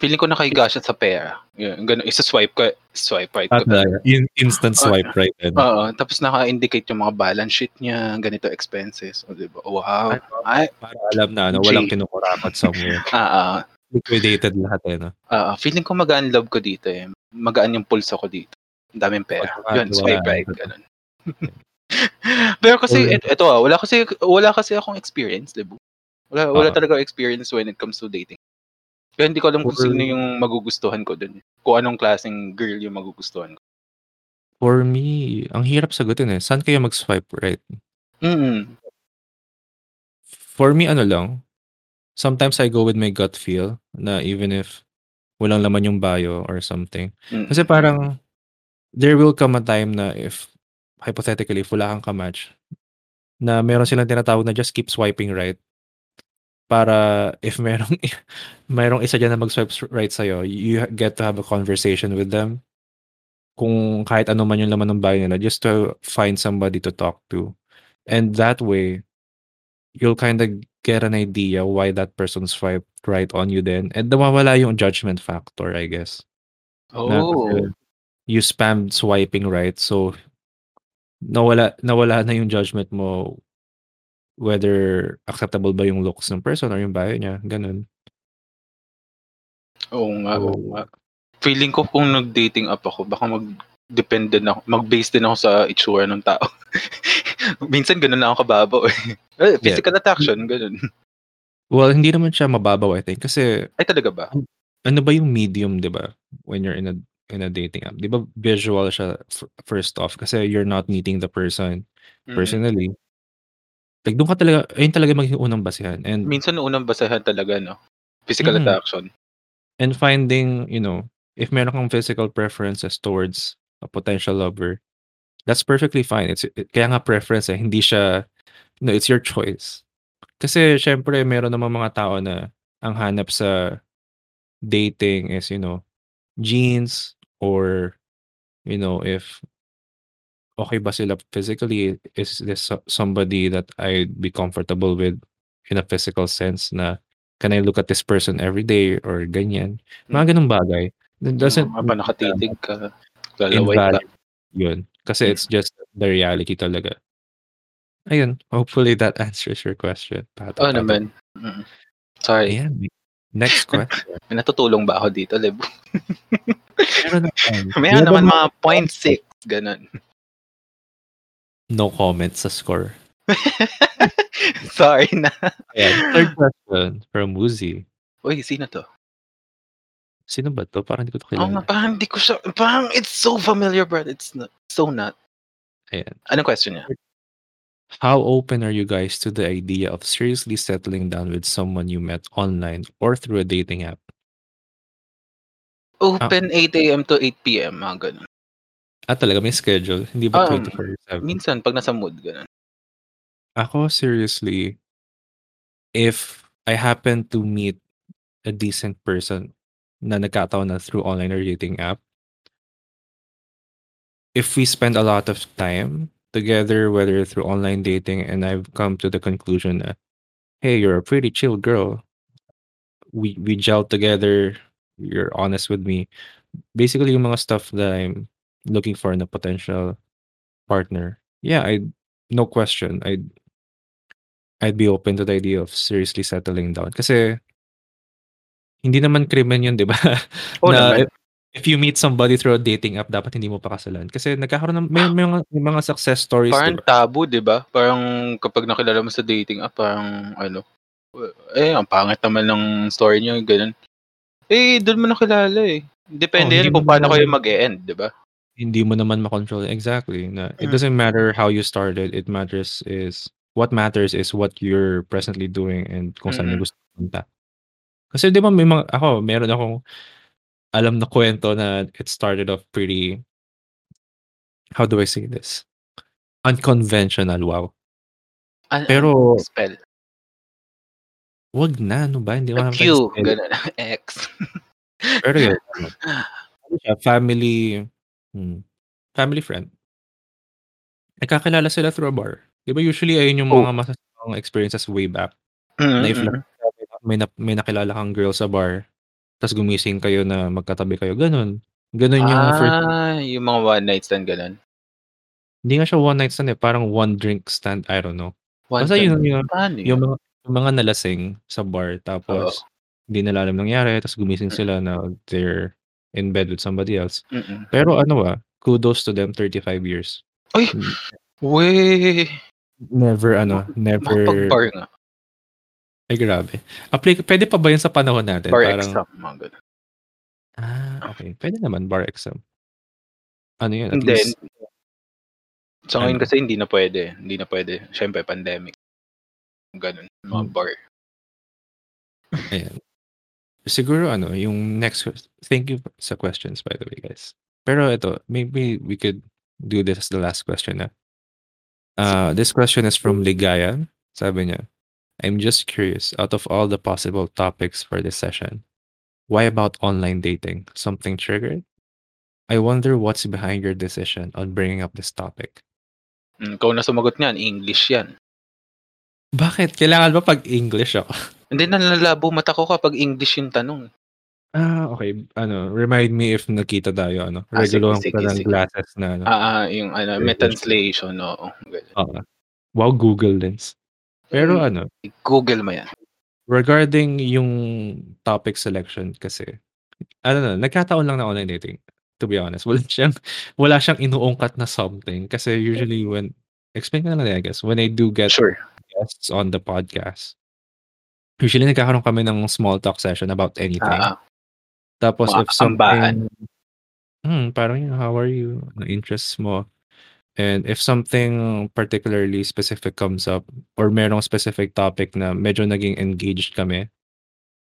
Feeling ko nakahiga siya sa pera. Yun, ganun. Isa-swipe ka, swipe right ka. In, instant swipe right then. Oo, tapos naka-indicate yung mga balance sheet niya, ganito expenses. O, diba? Wow. Ay, Para alam na, ano, walang kinukurapat somewhere. ah, ah, Liquidated lahat eh, no? ah, feeling ko magaan love ko dito eh. Magaan yung pulso ko dito. Ang daming pera. Pagkakatiwalaan Yun, swipe right, ganun. Pero kasi, et, eto ah, wala kasi, wala kasi akong experience, diba? Wala, wala Oo. talaga experience when it comes to dating. Kaya hindi ko alam kung Well- sino yung magugustuhan ko dun. Kung anong klaseng girl yung magugustuhan ko. For me, ang hirap sagutin eh. Saan kayo mag-swipe right? Mm. For me, ano lang, sometimes I go with my gut feel na even if walang laman yung bio or something. mm. Kasi parang there will come a time na if hypothetically if wala kang kamatch na meron silang tinatawag na just keep swiping right para if merong merong isa dyan na mag-swipe right sa'yo, you get to have a conversation with them kung kahit ano man yung laman ng bio nila just to find somebody to talk to. And that way, you'll kind of get an idea why that person swiped right on you then. And nawawala yung judgment factor, I guess. Na Oh. kasi you spammed swiping right, so nawala nawala na yung judgment mo whether acceptable ba yung looks ng person or yung bio niya, ganun. Oo nga, So, oo nga. Feeling ko kung nag-dating app ako, baka mag-depend din ako, mag-base din ako sa itsura ng tao. Minsan ganun lang ako kababaw eh. Eh, Physical attraction, ganun. well, hindi naman siya mababaw, I think. Kasi, Ay talaga ba? ano ba yung medium, di ba? When you're in a in a dating app. Di ba visual siya f- first off kasi you're not meeting the person Mm. Like, doon ka talaga, ayun talaga maging unang basihan. And Minsan unang basahan talaga, no? Physical Mhm. attraction. and finding, you know, if meron kang physical preferences towards a potential lover, that's perfectly fine. It's it, kaya nga preference eh, hindi siya no, it's your choice. Kasi syempre meron namang mga tao na ang hanap sa dating is, you know, jeans or you know, if okay ba sila physically, is this so- somebody that I'd be comfortable with in a physical sense na can I look at this person every day or ganyan. Mga ganung bagay. That doesn't na nakatitig ka, lalaway ka. yun. Kasi Mm. it's just the reality talaga. Ayun, hopefully that answers your question. Pato, pato. naman. Mm. Sorry. Ayan. Next question. May natutulong ba ako dito, Lebo? Meron naman. Meron naman mga point six, ganun. No comments sa score. Sorry na. Ayan. Third question from Woozy. Uy, sino to? Sino ba to? Parang hindi ko to oh, Oo nga, parang hindi ko siya, parang it's so familiar, but it's not, so not. Ayan. Anong question niya? How open are you guys to the idea of seriously settling down with someone you met online or through a dating app? Open 8 a.m. to 8 p.m. Mga ganun. Ah, talaga may schedule. Hindi ba Um, 24/7? Minsan, pag nasa mood, ganun. Ako seriously if I happen to meet a decent person na nagkataon na through online or dating app if we spend a lot of time together, whether through online dating, and I've come to the conclusion that, hey, you're a pretty chill girl. We we gel together. You're honest with me. Basically, yung mga stuff that I'm looking for in a potential partner. Yeah, I no question. I'd I'd be open to the idea of seriously settling down. Kasi hindi naman krimen yun, 'di ba? Oo na naman. if, you meet somebody through a dating app, dapat hindi mo pakasalan. Kasi nagkakaroon ng may, may, mga, may mga success stories, 'di Parang ba? tabu, 'di ba? Parang kapag nakilala mo sa dating app, parang ano, eh, ang pangit naman ng story niyo, ganun. Eh, doon mo nakilala eh. Depende Oh, yan hindi kung mo paano kayo naman mag-e-end, 'di ba? Hindi mo naman makontrol. Exactly. Na it Mm. doesn't matter how you started. It matters is what matters is what you're presently doing and kung saan Mm. mo gusto punta. Kasi 'di ba may mga ako, meron akong alam na kwento na it started off pretty how do I say this? Unconventional, wow. An Pero spell. Wag na, ano ba? Hindi ko alam Q, spell. ganun. X. Pero yun, ano, ano siya, family, hmm, family friend. Nagkakilala sila through a bar. 'Di ba usually ayun yung Oh. mga masasarap experiences way back. Mm, Na if mm. may na may nakilala kang girl sa bar, tas gumising kayo na magkatabi kayo, gano'n. Gano'n yung first Ah, yung mga one night stand, gano'n? Hindi nga siya one night stand, eh, parang one drink stand, I don't know. One Basta yun drink, yung paano yung yun? mga yung mga nalasing sa bar Oo. tapos hindi nila alam nangyari tas gumising Mm. sila na they're in bed with somebody else. Mm. Pero ano, ah, kudos to them 35 years. Ay! Hmm. Weh! Never ano, never makapag-bar nga. Ay grabe. Appli puwede pa ba yun sa panahon natin? Bar Parang exam, mga gano'n. Ah, okey. Puwede naman bar exam. Ano yun, at Hindi. least Sa ngayon Ano? kasi hindi na puwede, hindi na puwede. Siyempre pandemic. Gano'n, mga Hmm. bar. Ayan. Siguro ano, yung next thank you sa questions by the way, guys. Pero ito, maybe we could do this as the last question na. Ah, this question is from Ligaya. Sabi niya, "I'm just curious, out of all the possible topics for this session, why about online dating? Something triggered? I wonder what's behind your decision on bringing up this topic." Hmm, ikaw na sumagot niyan, English yan. Bakit? Kailangan ba 'pag English ako? Hindi, nalalabo mata ko kapag English yung tanong. Ah, okey. Ano, remind me if nagkita tayo ano, Ah, reguluhan sige, kita ng glasses na ano. Ah, ah, yung ano, may translation, oo, gano'n. Oo. Wow, Google Lens. Pero Hmm, ano Google mo yan. regarding yung topic selection kasi, ano na, nagkataon lang na online dating, to be honest. Wala siyang wala siyang inuungkat na something kasi usually when explain ko na lang, I guess. When I do get Sure. guests on the podcast, usually nagkakaroon kami ng small talk session about anything. Oo. Tapos Mga if ambahan. something hmm, parang yun, how are you? Ano interests mo? And if something particularly specific comes up or merong specific topic na medyo naging engaged kami,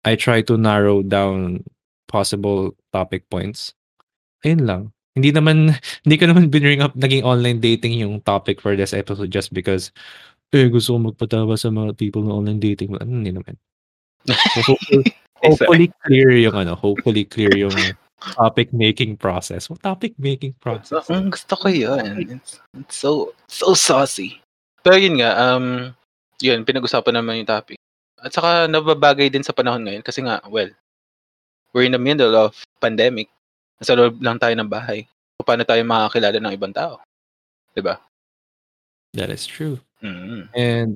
I try to narrow down possible topic points. Ayun lang. Hindi naman hindi ko naman bring up naging online dating yung topic for this episode just because, eh, gusto ko magpatawa sa mga people na online dating. Ano, hindi naman. So hopefully hopefully clear yung ano, hopefully clear yung topic making process. What topic making process? Mm, gusto ko yun. It's it's so so saucy. Pero yun nga, um, yun pinag-usapan naman yung topic. At saka nababagay din sa panahon ngayon kasi nga, well, we're in the middle of pandemic. Nasa loob lang tayo ng bahay. Paano tayo makakakilala ng ibang tao? 'Di ba? That is true. Mm. And,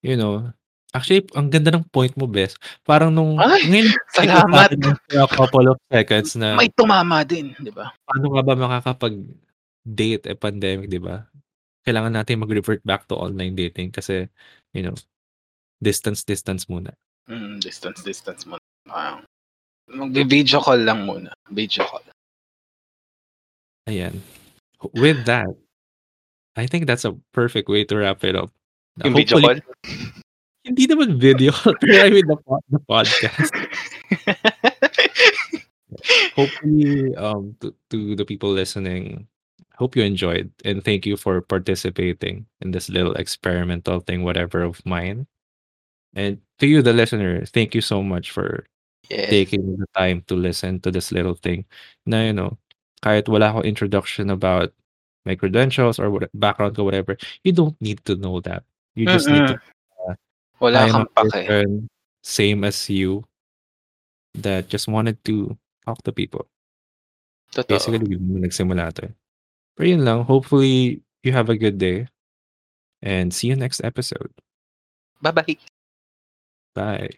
you know, actually ang ganda ng point mo, bes. Parang nung Ay! ngayon Salamat! a couple of seconds na May tumama din, 'di ba? paano nga ba makakapag-date, eh, pandemic, 'di ba? Kailangan natin mag-revert back to online dating kasi, you know, distance, distance muna. Mm, distance, distance muna. Parang magvi-video call lang muna, video call. Ayan. With that, I think that's a perfect way to wrap it up. Yung video call? Hindi naman video I mean the the podcast. Hopefully, um, to to the people listening, hope you enjoyed and thank you for participating in this little experimental thing, whatever of mine. And to you, the listener, thank you so much for Yes. taking the time to listen to this little thing. Na, you know, kahit wala akong introduction about my credentials or what, background or whatever, you don't need to know that. You just need to. Wala I am a kang pake. person, same as you, that just wanted to talk to people. Totoo. Basically, yun yung nagsimula to. Pero yun lang, hopefully you have a good day and see you next episode. Bye-bye. Bye.